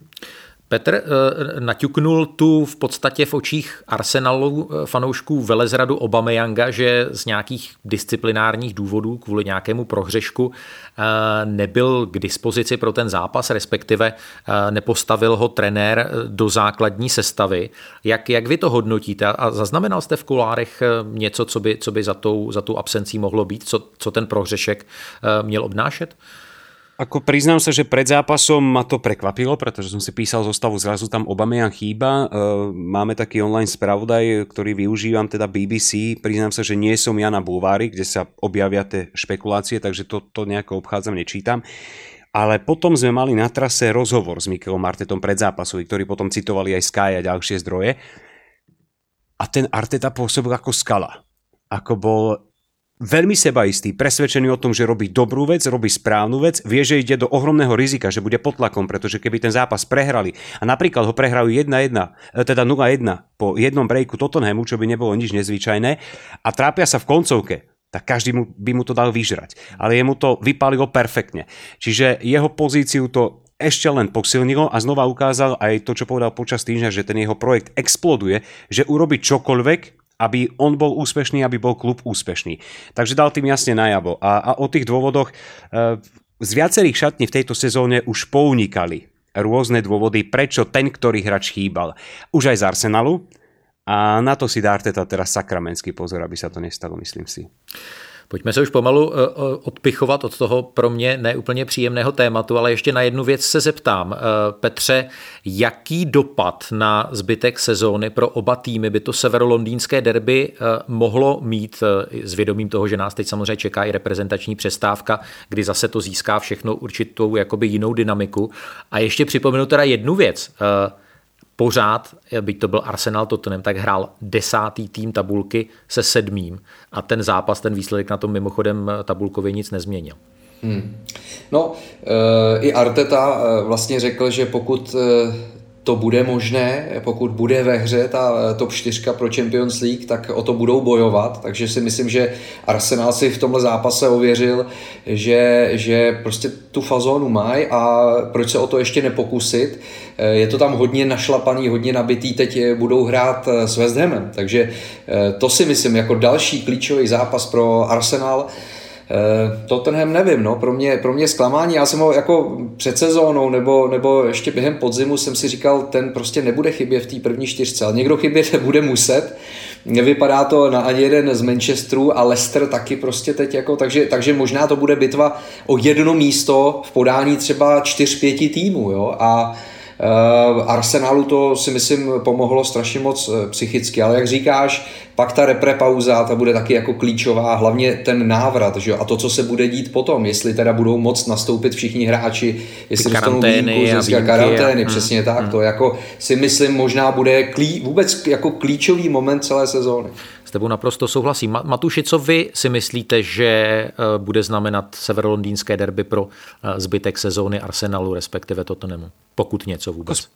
Petr eh, naťuknul tu v podstatě v očích Arsenalu eh, fanoušků velezradu Obameyanga, že z nějakých disciplinárních důvodů kvůli nějakému prohřešku eh, nebyl k dispozici pro ten zápas, respektive nepostavil ho trenér do základní sestavy. Jak, jak vy to hodnotíte? A zaznamenal jste v kulárech něco, co by, co by za, tou, za tou absencí mohlo být? Co, co ten prohřešek měl obnášet? Ako priznám sa, že pred zápasom ma to prekvapilo, pretože som si písal zostavu, zrazu tam Obamian chýba. E, máme taký online spravodaj, ktorý využívam, teda BBC. Priznám sa, že nie som ja na bulvári, kde sa objavia tie špekulácie, takže to, to nejako obchádzam, nečítam. Ale potom sme mali na trase rozhovor s Mikelom Artetom pred zápasom, ktorý potom citovali aj Sky a ďalšie zdroje. A ten Arteta pôsobil ako skala. Ako bol veľmi sebaistý, presvedčený o tom, že robí dobrú vec, robí správnu vec, vie, že ide do ohromného rizika, že bude pod tlakom, pretože keby ten zápas prehrali a napríklad ho prehrajú 1-1, e, teda 0-1 po jednom breaku Tottenhamu, čo by nebolo nič nezvyčajné a trápia sa v koncovke, tak každý mu, by mu to dal vyžrať. Ale jemu to vypálilo perfektne. Čiže jeho pozíciu to ešte len posilnilo a znova ukázal aj to, čo povedal počas týždňa, že ten jeho projekt exploduje, že urobi čokoľvek, aby on bol úspešný, aby bol klub úspešný. Takže dal tým jasne najavo. A, a o tých dôvodoch e, z viacerých šatní v tejto sezóne už pounikali rôzne dôvody, prečo ten, ktorý hráč chýbal. Už aj z Arsenalu, a na to si dá Arteta teraz sakramenský pozor, aby sa to nestalo, myslím si. Pojďme se už pomalu eh, odpichovat od toho pro mě neúplně příjemného tématu, ale ještě na jednu věc se zeptám. Eh, Petře, jaký dopad na zbytek sezóny pro oba týmy by to severolondýnské derby eh, mohlo mít s vědomím toho, že nás teď samozřejmě čeká i reprezentační přestávka, kdy zase to získá všechno určitou jakoby jinou dynamiku. A ještě připomenu teda jednu věc pořád, byť to byl Arsenal Tottenham, tak hrál desátý tým tabulky se sedmým a ten zápas, ten výsledek na tom mimochodem tabulkově nic nezměnil. Hmm. No, e, i Arteta eh, vlastně řekl, že pokud e, to bude možné, pokud bude ve hře ta top 4 pro Champions League, tak o to budou bojovat, takže si myslím, že Arsenal si v tomhle zápase ověřil, že, že prostě tu fazónu mají a proč se o to ještě nepokusit. Je to tam hodně našlapaný, hodně nabitý, teď budou hrát s West Hamem, takže to si myslím jako další klíčový zápas pro Arsenal, Eh, Tottenham nevím, no, pro mě, pro mě zklamání, já jsem ho jako před sezónou nebo, nebo ještě během podzimu jsem si říkal, ten prostě nebude chybět v té první čtyřce, ale někdo chybět bude muset, nevypadá to na ani jeden z Manchesteru a Leicester taky prostě teď jako, takže, takže možná to bude bitva o jedno místo v podání třeba čtyř, pěti týmů, jo, a Eh, Arsenalu to si myslím pomohlo strašně moc eh, psychicky, ale jak říkáš, pak ta repre pauza, ta bude taky jako klíčová, hlavně ten návrat, že jo? a to, co se bude dít potom, jestli teda budou moc nastoupit všichni hráči, jestli dostanou výjimku z karantény, a... přesně hmm. tak, hmm. to jako si myslím možná bude klí, vůbec jako klíčový moment celé sezóny. S tebou naprosto souhlasím. Matuši, co vy si myslíte, že eh, bude znamenat severolondýnské derby pro zbytek sezóny Arsenalu, respektive Tottenhamu? Pokud něco vůbec.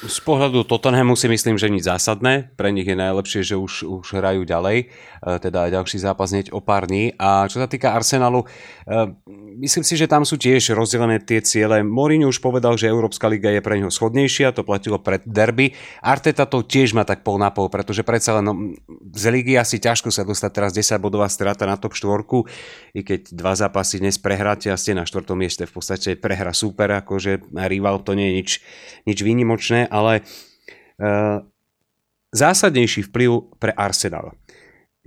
Z pohľadu Tottenhamu si myslím, že nič zásadné. Pre nich je najlepšie, že už, už hrajú ďalej, e, teda ďalší zápas hneď o pár dní. A čo sa týka Arsenalu, e, myslím si, že tam sú tiež rozdelené tie ciele. Mourinho už povedal, že Európska liga je pre neho schodnejšia, to platilo pred derby. Arteta to tiež má tak pol na pol, pretože predsa len no, z ligy asi ťažko sa dostať teraz 10 bodová strata na top 4, i keď dva zápasy dnes prehráte a ste na štvrtom mieste v podstate prehra super, akože rival to nie je nič, nič výnimočné ale uh, zásadnejší vplyv pre Arsenal.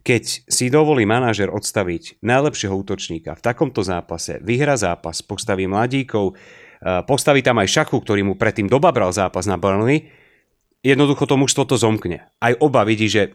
Keď si dovolí manažer odstaviť najlepšieho útočníka v takomto zápase, vyhra zápas, postaví mladíkov, uh, postaví tam aj Šachu, ktorý mu predtým dobabral zápas na Burnley, jednoducho to mužstvo to zomkne. Aj oba vidí, že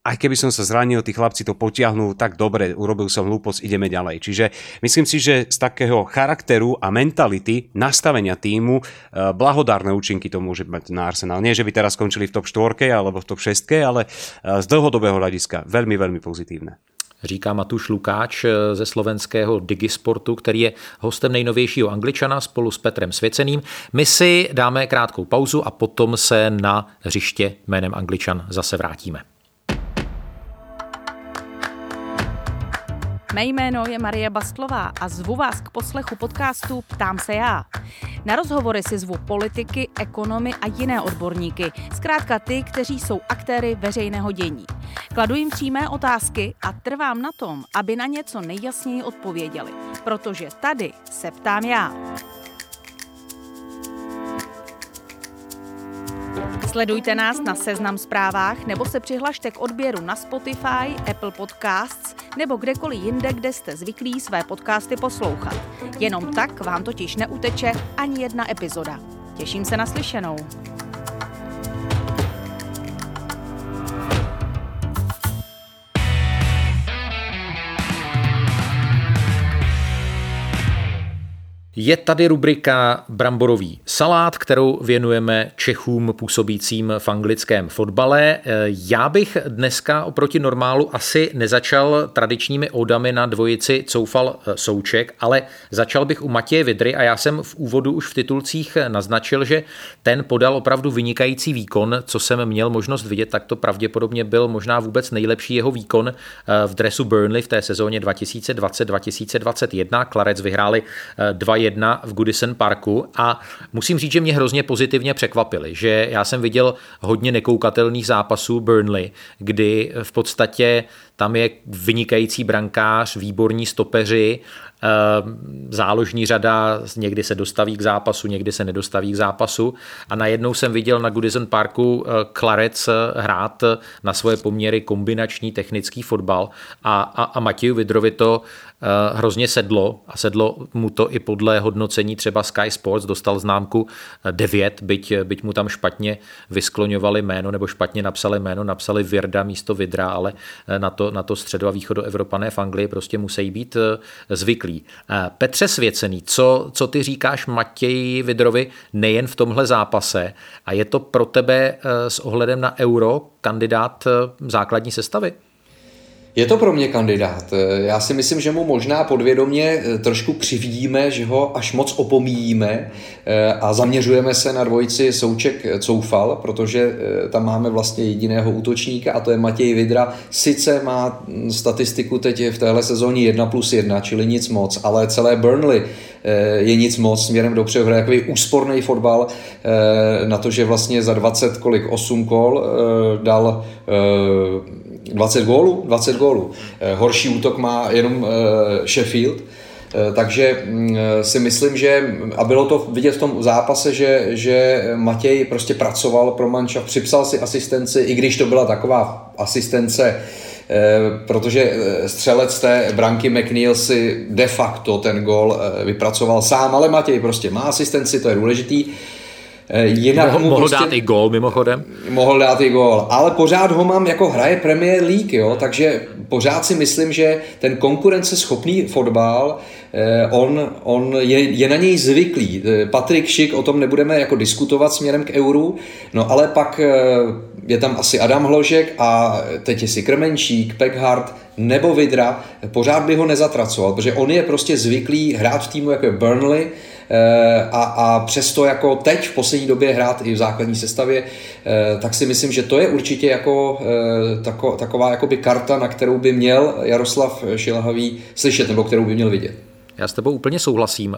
aj keby som sa zranil, tí chlapci to potiahnú tak dobre, urobil som hlúposť, ideme ďalej. Čiže myslím si, že z takého charakteru a mentality nastavenia týmu eh, blahodárne účinky to môže mať na Arsenal. Nie, že by teraz skončili v top 4 alebo v top 6, ale eh, z dlhodobého hľadiska veľmi, veľmi pozitívne říká Matuš Lukáč eh, ze slovenského Digisportu, který je hostem nejnovějšího Angličana spolu s Petrem Svěceným. My si dáme krátkou pauzu a potom se na hřiště jménem Angličan zase vrátíme. Mé jméno je Marie Bastlová a zvu vás k poslechu podcastu Ptám se já. Na rozhovory si zvu politiky, ekonomy a jiné odborníky, zkrátka ty, kteří jsou aktéry veřejného dění. Kladu jim přímé otázky a trvám na tom, aby na něco nejjasněji odpověděli, protože tady se ptám já. Sledujte nás na Seznam zprávách nebo se přihlašte k odběru na Spotify, Apple Podcasts nebo kdekoliv jinde, kde jste zvyklí své podcasty poslouchat. Jenom tak vám totiž neuteče ani jedna epizoda. Těším se na slyšenou. Je tady rubrika Bramborový salát, kterou věnujeme Čechům působícím v anglickém fotbale. Já bych dneska oproti normálu asi nezačal tradičními odami na dvojici Coufal Souček, ale začal bych u Matěje Vidry a já jsem v úvodu už v titulcích naznačil, že ten podal opravdu vynikající výkon, co jsem měl možnost vidět, tak to pravděpodobně byl možná vůbec nejlepší jeho výkon v dresu Burnley v té sezóně 2020-2021. Klarec vyhráli 2 1 v Goodison Parku a musím říct, že mě hrozně pozitivně překvapili, že já jsem viděl hodně nekoukatelných zápasů Burnley, kdy v podstatě tam je vynikající brankář, výborní stopeři záložní řada někdy se dostaví k zápasu, někdy se nedostaví k zápasu. A najednou jsem viděl na Goodison Parku Clarec hrát na svoje poměry kombinační technický fotbal a, a, a Matěju Vidrovi to Eh, hrozně sedlo a sedlo mu to i podle hodnocení třeba Sky Sports, dostal známku 9, byť, byť mu tam špatně vyskloňovali jméno nebo špatně napsali jméno, napsali Virda místo Vidra, ale eh, na to, na to středo a východo Evropané v Anglii prostě musí být eh, zvyklí. Petře Svěcený, co, co ty říkáš Matěji Vidrovi nejen v tomhle zápase a je to pro tebe s ohledem na euro kandidát základní sestavy? Je to pro mě kandidát. Já si myslím, že mu možná podvědomě eh, trošku křivdíme, že ho až moc opomíjíme eh, a zaměřujeme se na dvojici Souček Coufal, protože eh, tam máme vlastně jediného útočníka a to je Matěj Vidra. Sice má hm, statistiku teď v téhle sezóně 1 plus 1, čili nic moc, ale celé Burnley je nic moc směrem dopředu. Hraje takový úsporný fotbal na to, že vlastně za 20 kolik 8 kol dal 20 gólů, 20 gólů. Eh, horší útok má jenom eh, Sheffield, eh, takže mm, si myslím, že a bylo to vidět v tom zápase, že, že Matěj prostě pracoval pro manča, připsal si asistenci, i když to byla taková asistence, protože střelec té branky McNeil si de facto ten gol vypracoval sám, ale Matěj prostě má asistenci, to je důležitý. Eh, jinak mohl, mu mohl prostě, dát i gól mimochodem. Mohl dát i gól, ale pořád ho mám jako hraje Premier League, jo, takže pořád si myslím, že ten konkurenceschopný fotbal, eh, on, on je, je na něj zvyklý. Eh, Patrik Šik, o tom nebudeme jako diskutovat směrem k euru, no ale pak je tam asi Adam Hložek a teď je si Krmenčík, Peckhart nebo Vidra, pořád by ho nezatracoval, protože on je prostě zvyklý hrát v týmu jako je Burnley, a, a přesto jako teď v poslední době hrát i v základní sestavě, eh, tak si myslím, že to je určitě jako eh, tako, taková jakoby karta, na kterou by měl Jaroslav Šilhavý slyšet, nebo kterou by měl vidět. Já s tebou úplně souhlasím.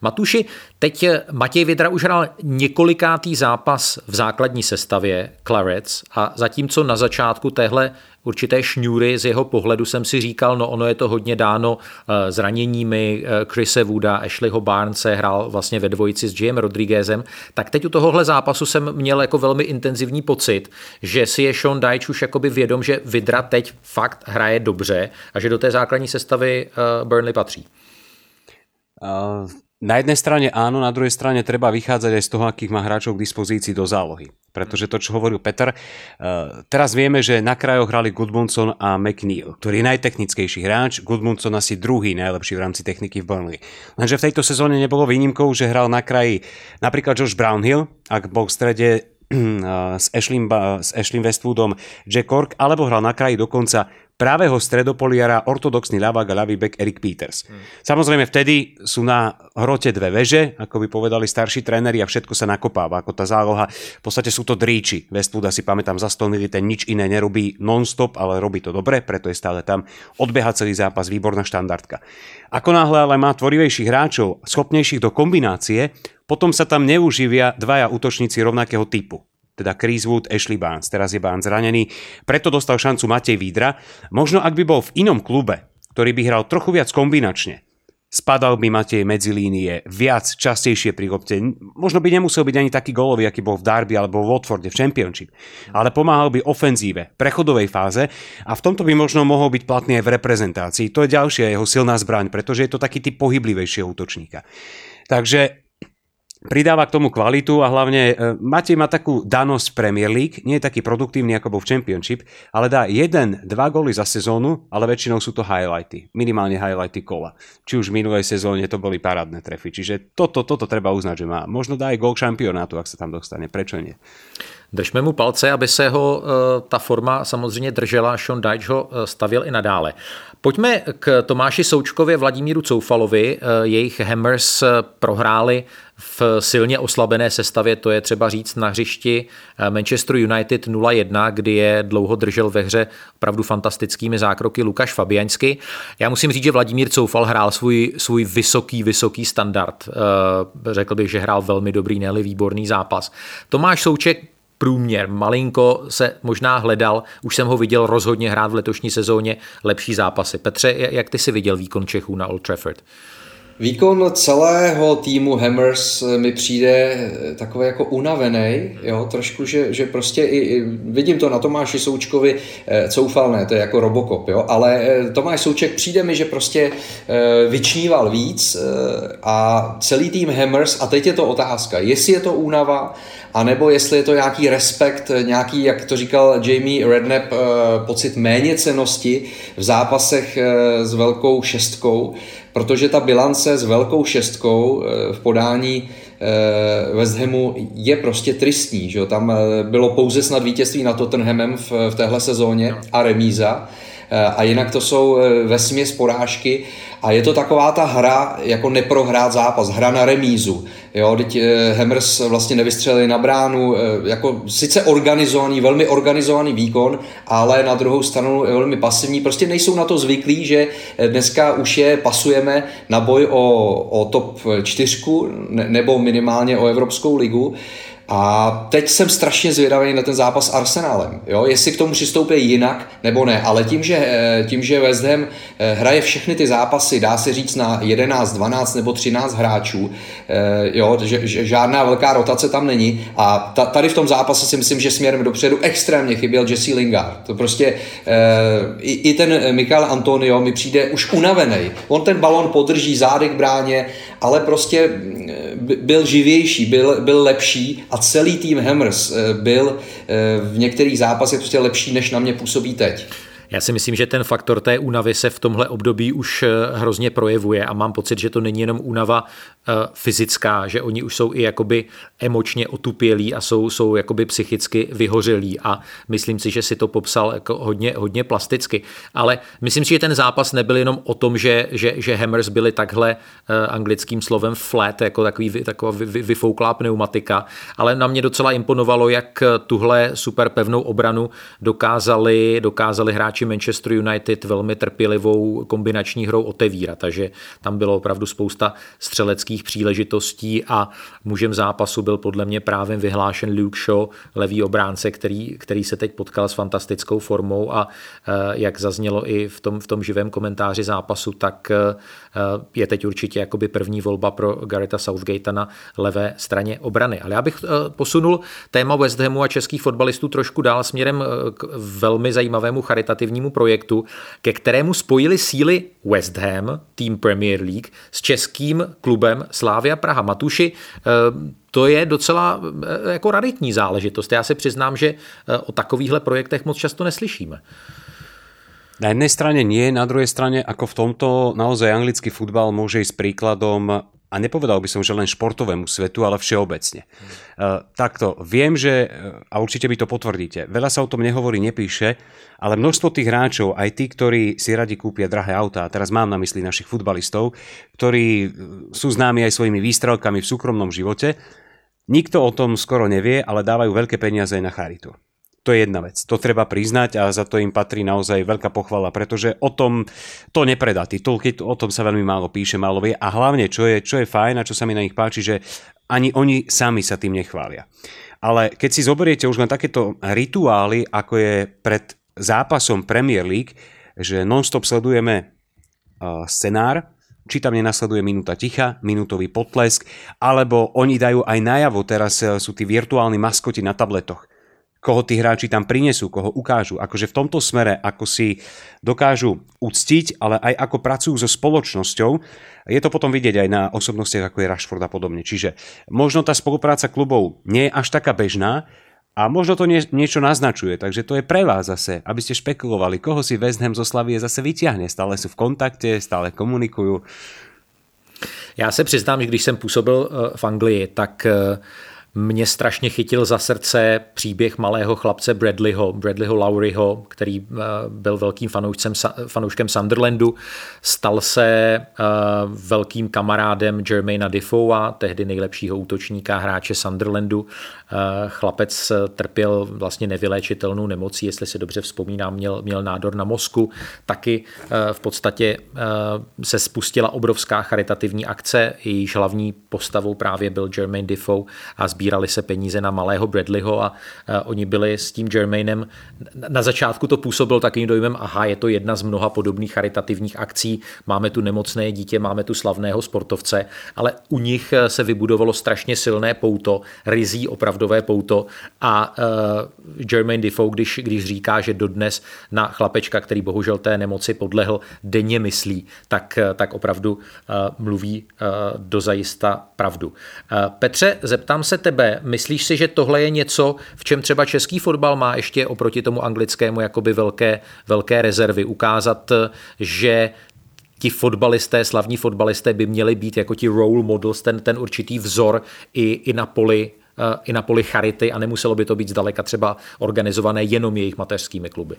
Matuši, teď Matěj Vidra už hrál několikátý zápas v základní sestavě Clarets a zatímco na začátku téhle určité šňůry z jeho pohledu jsem si říkal, no ono je to hodně dáno eh, zraněními eh, Chrise Wooda, Ashleyho Barnese, hrál vlastně ve dvojici s Jim Rodriguezem, tak teď u tohohle zápasu jsem měl jako velmi intenzivní pocit, že si je Sean Dyche už jakoby vědom, že Vidra teď fakt hraje dobře a že do té základní sestavy eh, Burnley patří. Na jednej strane áno, na druhej strane treba vychádzať aj z toho, akých má hráčov k dispozícii do zálohy. Pretože to, čo hovoril Peter, uh, teraz vieme, že na krajoch hrali Goodmundson a McNeil, ktorý je najtechnickejší hráč, Goodmundson asi druhý najlepší v rámci techniky v Burnley. Lenže v tejto sezóne nebolo výnimkou, že hral na kraji napríklad Josh Brownhill, ak bol v strede s Ashlim, s Ashlim Westwoodom Jack Cork, alebo hral na kraji dokonca pravého stredopoliara ortodoxný ľavák a ľavý back Erik Peters. Hmm. Samozrejme vtedy sú na hrote dve veže, ako by povedali starší tréneri a všetko sa nakopáva, ako tá záloha. V podstate sú to dríči. Westwood si pamätám za Stonily, ten nič iné nerobí non-stop, ale robí to dobre, preto je stále tam. Odbeha celý zápas, výborná štandardka. Ako náhle ale má tvorivejších hráčov, schopnejších do kombinácie, potom sa tam neuživia dvaja útočníci rovnakého typu teda Chris Wood, Ashley Barnes. Teraz je Barnes zranený, preto dostal šancu Matej Vídra. Možno ak by bol v inom klube, ktorý by hral trochu viac kombinačne, spadal by Matej medzi línie viac, častejšie pri lopte. Možno by nemusel byť ani taký gólový, aký bol v Darby alebo v Watforde v Championship, ale pomáhal by ofenzíve, prechodovej fáze a v tomto by možno mohol byť platný aj v reprezentácii. To je ďalšia jeho silná zbraň, pretože je to taký typ pohyblivejšieho útočníka. Takže pridáva k tomu kvalitu a hlavne Matej má takú danosť Premier League, nie je taký produktívny ako bol v Championship, ale dá jeden, dva góly za sezónu, ale väčšinou sú to highlighty, minimálne highlighty kola. Či už v minulej sezóne to boli parádne trefy, čiže toto, toto treba uznať, že má. Možno dá aj gól šampionátu, ak sa tam dostane, prečo nie? Držme mu palce, aby se ho e, ta forma samozřejmě držela. Sean Dyche ho e, stavěl i nadále. Pojďme k Tomáši Součkově, Vladimíru Coufalovi. Jejich Hammers prohráli v silně oslabené sestavě, to je třeba říct na hřišti eh, Manchester United 0-1, kdy je dlouho držel ve hře opravdu fantastickými zákroky Lukáš Fabiaňsky. Já musím říct, že Vladimír Coufal hrál svůj, svůj vysoký, vysoký standard. Eh, řekl bych, že hrál velmi dobrý, ne výborný zápas. Tomáš Souček průměr. Malinko se možná hledal, už jsem ho viděl rozhodně hrát v letošní sezóně lepší zápasy. Petře, jak ty si viděl výkon Čechů na Old Trafford? Výkon celého týmu Hammers mi přijde takový jako unavený, jo, trošku, že, že prostě i, i, vidím to na Tomáši Součkovi eh, coufalné, to je jako Robocop, jo, ale eh, Tomáš Souček přijde mi, že prostě eh, vyčníval víc a celý tým Hammers, a teď je to otázka, jestli je to únava, anebo jestli je to nějaký respekt, nějaký, jak to říkal Jamie Redknapp, pocit méněcenosti v zápasech s velkou šestkou, protože ta bilance s velkou šestkou eh, v podání eh, West Hamu je prostě tristní. Že? Tam eh, bylo pouze snad vítězství nad Tottenhamem v téhle sezóně a remíza. A jinak to jsou ve směs porážky a je to taková ta hra, jako neprohrát zápas, hra na remízu. Jo, teď Hammers vlastně nevystřelili na bránu, jako sice organizovaný, velmi organizovaný výkon, ale na druhou stranu velmi pasivní. Prostě nejsou na to zvyklí, že dneska už je pasujeme na boj o, o top čtyřku nebo minimálně o Evropskou ligu. A teď jsem strašně zvědavý na ten zápas s Arsenalem, jo? jestli k tomu přistoupí jinak nebo ne, ale tím, že, eh, tím, že West Ham eh, hraje všechny ty zápasy, dá se říct na 11, 12 nebo 13 hráčů, eh, jo? Že, že žádná velká rotace tam není a ta, tady v tom zápase si myslím, že směrem dopředu extrémně chyběl Jesse Lingard. To prostě i, i ten Michael Antonio mi přijde už unavený. On ten balon podrží zády k bráně, ale prostě byl živější, byl, byl lepší a celý tým Hammers eh, byl eh, v některých zápasech prostě lepší, než na mě působí teď. Já si myslím, že ten faktor té únavy se v tomhle období už eh, hrozně projevuje a mám pocit, že to není jenom únava Eh, fyzická, že oni už jsou i jakoby emočně otupělí a jsou, jsou jakoby psychicky vyhořelí a myslím si, že si to popsal jako hodně, hodně plasticky. Ale myslím si, že ten zápas nebyl jenom o tom, že, že, že Hammers byli takhle uh, anglickým slovem flat, jako takový, taková vy, vyfouklá pneumatika, ale na mě docela imponovalo, jak tuhle super pevnou obranu dokázali, dokázali hráči Manchester United velmi trpělivou kombinační hrou otevírat, takže tam bylo opravdu spousta střeleckých příležitostí a mužem zápasu byl podle mě právě vyhlášen Luke Shaw, levý obránce, který, který se teď potkal s fantastickou formou a eh, jak zaznělo i v tom, v tom živém komentáři zápasu, tak eh, je teď určitě jakoby první volba pro Gareta Southgate na levé straně obrany. Ale já bych eh, posunul téma West Hamu a českých fotbalistů trošku dál směrem k velmi zajímavému charitativnímu projektu, ke kterému spojili síly West Ham, tým Premier League, s českým klubem Slávia Praha Matuši. Eh, to je docela eh, jako raritní záležitost. Já se přiznám, že eh, o takovýchhle projektech moc často neslyšíme. Na jednej strane nie, na druhej strane ako v tomto naozaj anglický futbal môže ísť príkladom a nepovedal by som, že len športovému svetu, ale všeobecne. Uh, takto, viem, že, a určite by to potvrdíte, veľa sa o tom nehovorí, nepíše, ale množstvo tých hráčov, aj tí, ktorí si radi kúpia drahé autá, teraz mám na mysli našich futbalistov, ktorí e, sú známi aj svojimi výstrelkami v súkromnom živote, nikto o tom skoro nevie, ale dávajú veľké peniaze aj na charitu. To je jedna vec. To treba priznať a za to im patrí naozaj veľká pochvala, pretože o tom to nepredá titulky, o tom sa veľmi málo píše, málo vie a hlavne, čo je, čo je fajn a čo sa mi na nich páči, že ani oni sami sa tým nechvália. Ale keď si zoberiete už len takéto rituály, ako je pred zápasom Premier League, že non-stop sledujeme scenár, či tam nenasleduje minúta ticha, minútový potlesk, alebo oni dajú aj najavo, teraz uh, sú tí virtuálni maskoti na tabletoch koho tí hráči tam prinesú, koho ukážu. Akože v tomto smere, ako si dokážu uctiť, ale aj ako pracujú so spoločnosťou, je to potom vidieť aj na osobnostiach, ako je Rashford a podobne. Čiže možno tá spolupráca klubov nie je až taká bežná, a možno to nie, niečo naznačuje, takže to je pre vás zase, aby ste špekulovali, koho si West Ham zo Slavie zase vyťahne. Stále sú v kontakte, stále komunikujú. Já se přiznám, že když jsem působil eh, v Anglii, tak uh, mě strašně chytil za srdce příběh malého chlapce Bradleyho, Bradleyho Lowryho, který eh, byl velkým fanouškem, fanouškem Sunderlandu. Stal se eh, velkým kamarádem Jermaina Defoea, tehdy nejlepšího útočníka hráče Sunderlandu. Eh, chlapec trpěl vlastně nevyléčitelnou nemocí, jestli si dobře vzpomínám, měl, měl nádor na mozku. Taky v podstatě se spustila obrovská charitativní akce, jejíž hlavní postavou právě byl Jermaine Defoe a zbývá sbírali se peníze na malého Bradleyho a oni byli s tím Jermainem. Na začátku to působilo takovým dojmem, aha, je to jedna z mnoha podobných charitativních akcí, máme tu nemocné dítě, máme tu slavného sportovce, ale u nich se vybudovalo strašně silné pouto, rizí opravdové pouto a uh, Jermaine Defoe, když, když říká, že dodnes na chlapečka, který bohužel té nemoci podlehl, denně myslí, tak, tak opravdu uh, mluví uh, dozajista pravdu. Uh, Petře, zeptám se tebe, myslíš si, že tohle je něco, v čem třeba český fotbal má ještě oproti tomu anglickému jakoby velké, velké rezervy, ukázat, že ti fotbalisté, slavní fotbalisté by měli být jako ti role models, ten, ten určitý vzor i, i na poli i na poli charity a nemuselo by to být zdaleka třeba organizované jenom jejich mateřskými kluby.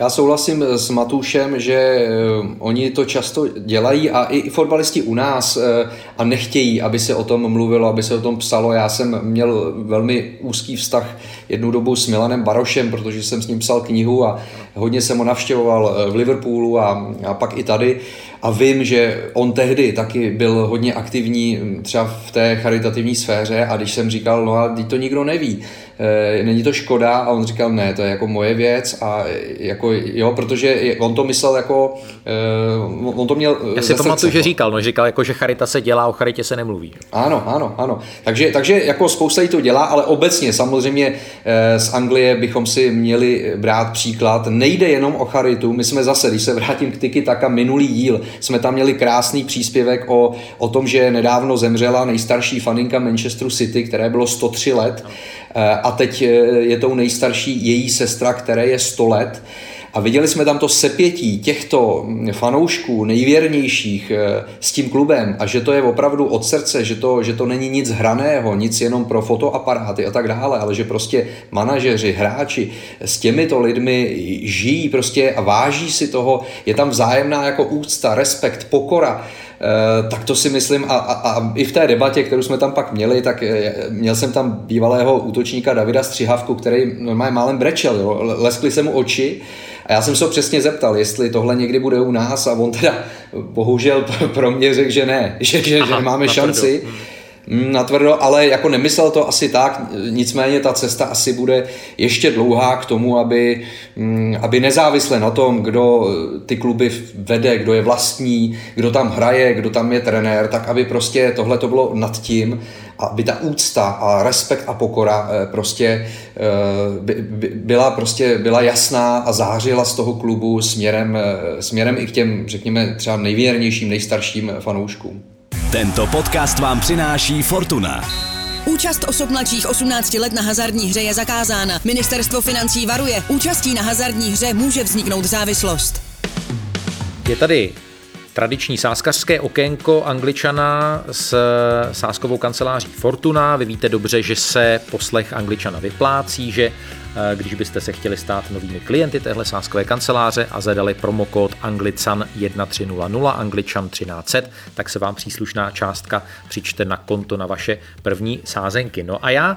Já souhlasím s Matušem, že eh, oni to často dělají a i fotbalisti u nás eh, a nechtějí, aby se o tom mluvilo, aby se o tom psalo. Já jsem měl velmi úzký vztah jednu dobu s Milanem Barošem, protože jsem s ním psal knihu a hodně jsem ho navštěvoval eh, v Liverpoolu a, a pak i tady. A vím, že on tehdy taky byl hodně aktivní hm, třeba v té charitativní sféře a když jsem říkal, no a to nikdo neví, není to škoda a on říkal, ne, to je jako moje věc a jako jo, protože on to myslel jako, e, on to měl Já si pamatuju, že říkal, no, říkal jako, že charita se dělá, o charitě se nemluví. Ano, ano, ano. Takže, takže jako spousta jí to dělá, ale obecně samozřejmě e, z Anglie bychom si měli brát příklad. Nejde jenom o charitu, my jsme zase, když se vrátím k Tiki Taka minulý díl, jsme tam měli krásný příspěvek o, o tom, že nedávno zemřela nejstarší faninka Manchesteru City, které bylo 103 let eh, a teď eh, je tou nejstarší její sestra, které je 100 let. A viděli jsme tam to sepětí těchto fanoušků nejvěrnějších eh, s tím klubem a že to je opravdu od srdce, že to, že to není nic hraného, nic jenom pro fotoaparáty a tak dále, ale že prostě manažeři, hráči s těmito lidmi žijí prostě a váží si toho, je tam vzájemná jako úcta, respekt, pokora, Eh, tak to si myslím a, a, a i v té debatě, kterou jsme tam pak měli, tak eh, měl jsem tam bývalého útočníka Davida Střihavku, který normálně málem brečel, jo. leskli se mu oči a já jsem se ho přesně zeptal, jestli tohle někdy bude u nás a on teda bohužel pro mě řekl, že ne, že, že, Aha, že nemáme šanci. Hmm Mm, natvrdo, ale jako nemyslel to asi tak, nicméně ta cesta asi bude ještě dlouhá k tomu, aby, mm, aby nezávisle na tom, kdo ty kluby vede, kdo je vlastní, kdo tam hraje, kdo tam je trenér, tak aby prostě tohle to bylo nad tím, aby ta úcta a respekt a pokora eh, prostě eh, byla prostě byla jasná a zářila z toho klubu směrem, eh, směrem i k těm, řekněme, třeba nejvěrnějším, nejstarším fanouškům. Tento podcast vám přináší Fortuna. Účast osob mladších 18 let na hazardní hře je zakázána. Ministerstvo financí varuje, účastí na hazardní hře může vzniknout závislost. Je tady tradiční sáskařské okénko angličana s sáskovou kanceláří Fortuna. Vy víte dobře, že se poslech angličana vyplácí, že když byste se chtěli stát novými klienty téhle sáskové kanceláře a zadali promokód Anglican 1300 Angličan 1300, tak se vám příslušná částka přičte na konto na vaše první sázenky. No a já e,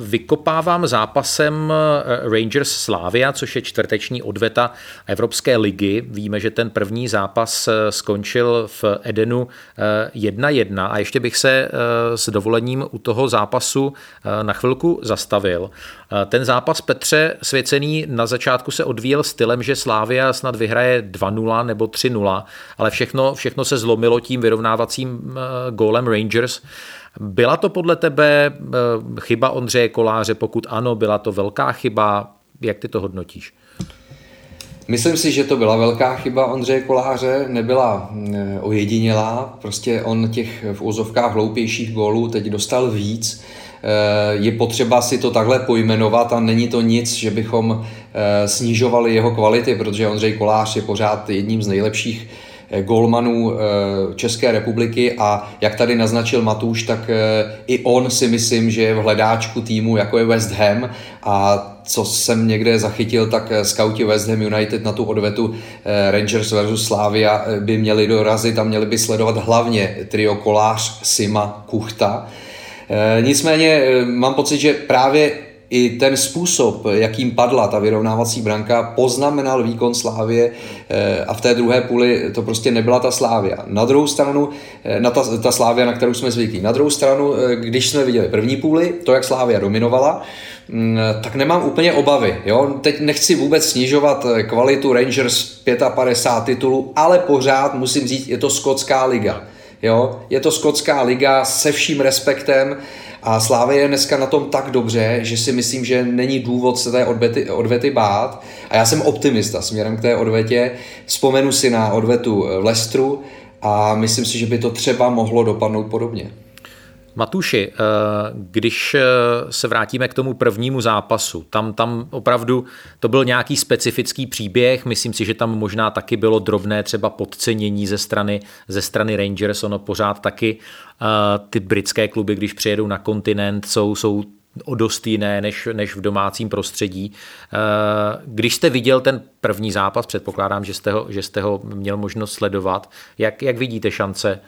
vykopávám zápasem eh, Rangers Slavia, což je čtvrteční odveta Evropské ligy. Víme, že ten první zápas skončil v Edenu 1-1 a ještě bych se s dovolením u toho zápasu na chvilku zastavil. Ten zápas Petře Svěcený na začátku se odvíjel stylem, že Slávia snad vyhraje 2-0 nebo 3-0, ale všechno, všechno se zlomilo tím vyrovnávacím eh, gólem Rangers. Byla to podle tebe eh, chyba Ondřeje Koláře? Pokud ano, byla to velká chyba. Jak ty to hodnotíš? Myslím si, že to byla velká chyba Ondřeje Koláře, nebyla eh, ojedinělá, prostě on těch v úzovkách hloupějších gólů teď dostal víc Eh, je potřeba si to takhle pojmenovat a není to nic, že bychom eh, snižovali jeho kvality, protože Ondřej Kolář je pořád jedním z nejlepších eh, golmanů České republiky a jak tady naznačil Matuš, tak i on si myslím, že je v hledáčku týmu jako je West Ham. A co jsem někde zachytil, tak skauti West Ham United na tu odvetu Rangers versus Slavia by měli dorazit a měli by sledovat hlavně trio Kolář, Sima, Kuchta, Eh, nicméně eh, mám pocit, že právě i ten způsob, jakým padla ta vyrovnávací branka, poznamenal výkon Slávě eh, a v té druhé půli to prostě nebyla ta Slávia. Na druhou stranu, eh, na ta, ta Slávia, na kterou jsme zvyklí. Na druhou stranu, eh, když jsme viděli první půli, to, jak Slávia dominovala, mm, tak nemám úplně obavy. Jo? Teď nechci vůbec snižovat kvalitu Rangers 55 titulů, ale pořád musím říct, je to skotská liga. Jo? Je to skotská liga se vším respektem a Slávě je dneska na tom tak dobře, že si myslím, že není důvod se té odvety, odvety bát. A já jsem optimista směrem k té odvetě. Vzpomenu si na odvetu v Lestru a myslím si, že by to třeba mohlo dopadnout podobně. Matuši, eh, když eh, se vrátíme k tomu prvnímu zápasu, tam, tam opravdu to byl nějaký specifický příběh, myslím si, že tam možná taky bylo drobné třeba podcenění ze strany, ze strany Rangers, ono pořád taky eh, ty britské kluby, když přijedou na kontinent, jsou, jsou o dost jiné než, než v domácím prostředí. Když jste viděl ten první zápas, předpokládám, že jste ho, že jste ho měl možnost sledovat, jak, jak vidíte šance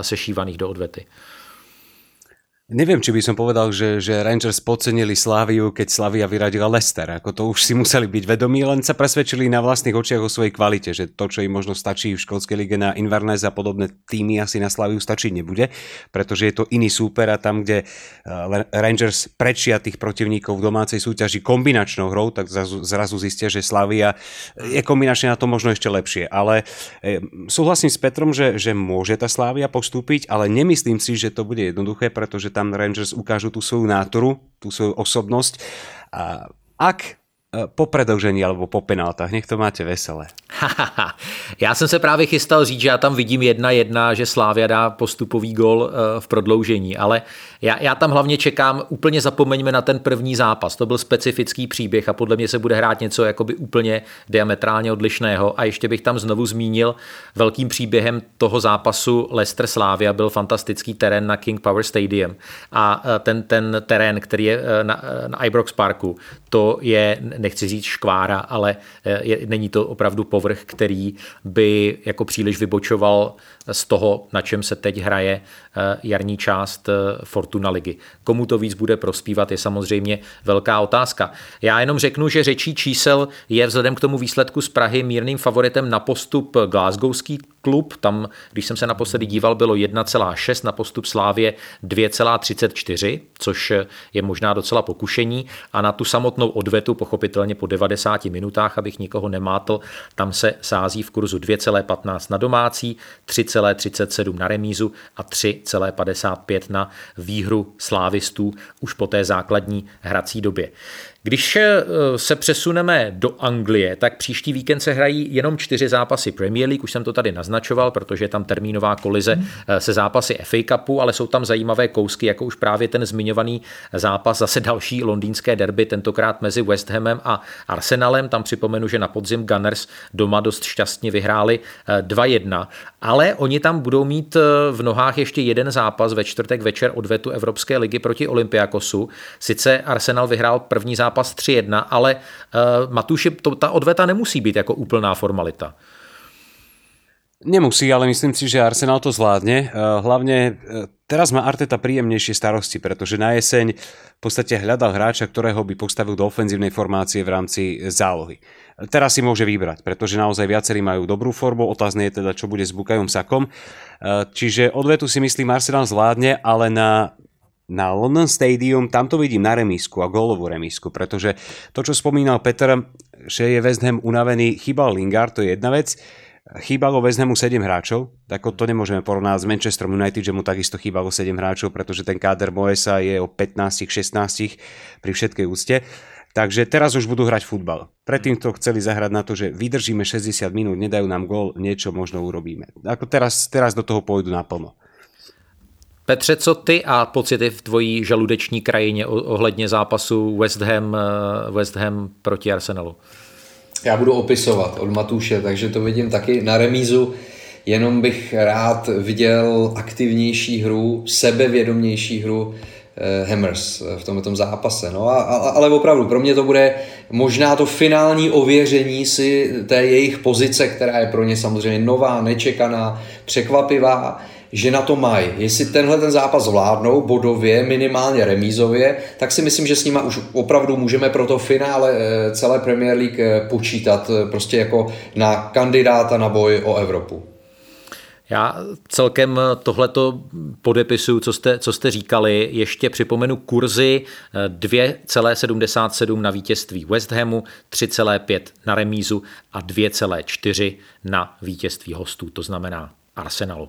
sešívaných do odvety? Neviem, či by som povedal, že, že Rangers podcenili Slaviu, keď Slavia vyradila Leicester. Ako to už si museli byť vedomí, len sa presvedčili na vlastných očiach o svojej kvalite, že to, čo im možno stačí v školskej lige na Inverness a podobné týmy asi na Slaviu stačiť nebude, pretože je to iný súper a tam, kde eh, Rangers prečia tých protivníkov v domácej súťaži kombinačnou hrou, tak zrazu, zrazu zistia, že Slavia je kombinačne na to možno ešte lepšie. Ale eh, súhlasím s Petrom, že, že môže tá Slavia postúpiť, ale nemyslím si, že to bude jednoduché, pretože tam Rangers ukážu tú svoju nátoru, tú svoju osobnosť. A ak Eh, po predlžení alebo po penáltách. Nech to máte veselé. já jsem se právě chystal říct, že já tam vidím jedna jedna, že Slávia dá postupový gol eh, v prodloužení, ale já, já tam hlavně čekám, úplně zapomeňme na ten první zápas. To byl specifický příběh a podle mě se bude hrát něco jakoby úplně diametrálně odlišného. A ještě bych tam znovu zmínil velkým příběhem toho zápasu Leicester Slávia byl fantastický terén na King Power Stadium. A eh, ten, ten terén, který je na, na Ibrox Parku, to je nechci říct škvára, ale je, není to opravdu povrch, který by jako příliš vybočoval z toho, na čem se teď hraje eh, jarní část eh, Fortuna ligy. Komu to víc bude prospívat, je samozřejmě velká otázka. Já jenom řeknu, že řečí čísel je vzhledem k tomu výsledku z Prahy mírným favoritem na postup Glasgowský klub. Tam, když jsem se naposledy díval, bylo 1,6, na postup Slávě 2,34, což je možná docela pokušení. A na tu samotnou odvetu, pochopitelně po 90 minutách, abych nikoho nemátl, tam se sází v kurzu 2,15 na domácí, 3,37 na remízu a 3,55 na výhru slávistů už po té základní hrací době. Když eh, se přesuneme do Anglie, tak příští víkend se hrají jenom čtyři zápasy Premier League, už jsem to tady naznačoval, protože je tam termínová kolize hmm. se zápasy FA Cupu, ale jsou tam zajímavé kousky, jako už právě ten zmiňovaný zápas, zase další londýnské derby, tentokrát mezi West Hamem a Arsenalem. Tam připomenu, že na podzim Gunners doma dost šťastně vyhráli 2-1, eh, ale oni tam budou mít v nohách ještě jeden zápas ve čtvrtek večer odvetu Evropské ligy proti Olympiakosu. Sice Arsenal vyhrál první zápas zápas 3-1, ale uh, Matuši, to, ta odveta nemusí být jako úplná formalita. Nemusí, ale myslím si, že Arsenal to zvládne. Eh, hlavne eh, teraz má Arteta príjemnejšie starosti, pretože na jeseň v podstate hľadal hráča, ktorého by postavil do ofenzívnej formácie v rámci zálohy. Teraz si môže vybrať, pretože naozaj viacerí majú dobrú formu, otázne je teda, čo bude s Bukajom Sakom. Čiže odvetu si myslím Arsenal zvládne, ale na na London Stadium, tam to vidím na remísku a gólovú remísku, pretože to, čo spomínal Peter, že je West Ham unavený, chýbal Lingard, to je jedna vec, chýbalo West Hamu 7 hráčov, tak to nemôžeme porovnať s Manchester United, že mu takisto chýbalo 7 hráčov, pretože ten káder Moesa je o 15-16 pri všetkej úste. Takže teraz už budú hrať futbal. Predtým to chceli zahrať na to, že vydržíme 60 minút, nedajú nám gól, niečo možno urobíme. Ako teraz, teraz do toho pôjdu naplno. Petře, co ty a pocity v tvojí žaludeční krajině ohledně zápasu West Ham, eh, West Ham proti Arsenalu? Já budu opisovat od Matuše, takže to vidím taky na remízu. Jenom bych rád viděl aktivnější hru, sebevědomější hru eh, Hammers v tomto zápase. No a, a, ale opravdu, pro mě to bude možná to finální ověření si té jejich pozice, která je pro ně samozřejmě nová, nečekaná, překvapivá že na to mají. Jestli tenhle ten zápas zvládnou bodově, minimálně remízově, tak si myslím, že s nima už opravdu můžeme pro to finále eh, celé Premier League eh, počítat prostě jako na kandidáta na boj o Evropu. Já celkem tohleto podepisuju, co jste, co jste říkali. Ještě připomenu kurzy 2,77 na vítězství West Hamu, 3,5 na remízu a 2,4 na vítězství hostů, to znamená Arsenalu.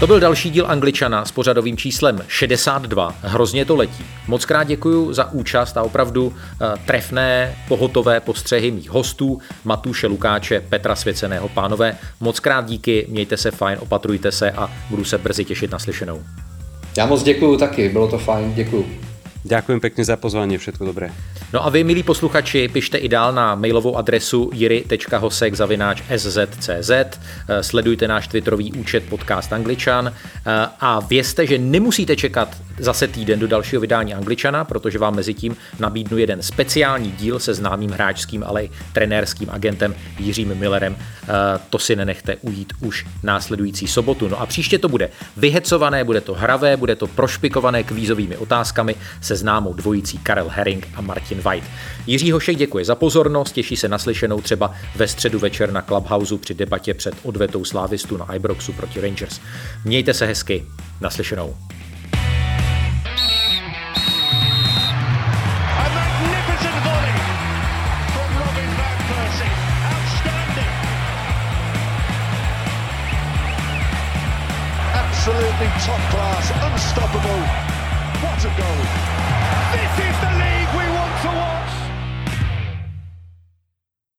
To byl další díl Angličana s pořadovým číslem 62. Hrozně to letí. Moc krát děkuji za účast a opravdu uh, trefné, pohotové postřehy mých hostů, Matuše Lukáče, Petra Svěceného pánové. Moc krát díky, mějte se fajn, opatrujte se a budu se brzy těšit na slyšenou. Já moc děkuji taky, bylo to fajn, děkuji. Ďakujem pekne za pozvanie, všetko dobré. No a vy, milí posluchači, pište i dál na mailovou adresu jiri.hosek.cz, sledujte náš twitterový účet podcast Angličan a vězte, že nemusíte čekat zase týden do dalšího vydání Angličana, protože vám mezi tím nabídnu jeden speciální díl se známým hráčským, ale i trenérským agentem Jiřím Millerem. To si nenechte ujít už následující sobotu. No a příště to bude vyhecované, bude to hravé, bude to prošpikované kvízovými otázkami se známou dvojicí Karel Herring a Martin White. Jiří Hošek děkuje za pozornost, těší se naslyšenou třeba ve středu večer na Clubhouse při debatě před odvetou slávistu na Ibroxu proti Rangers. Mějte se hezky, naslyšenou. unstoppable.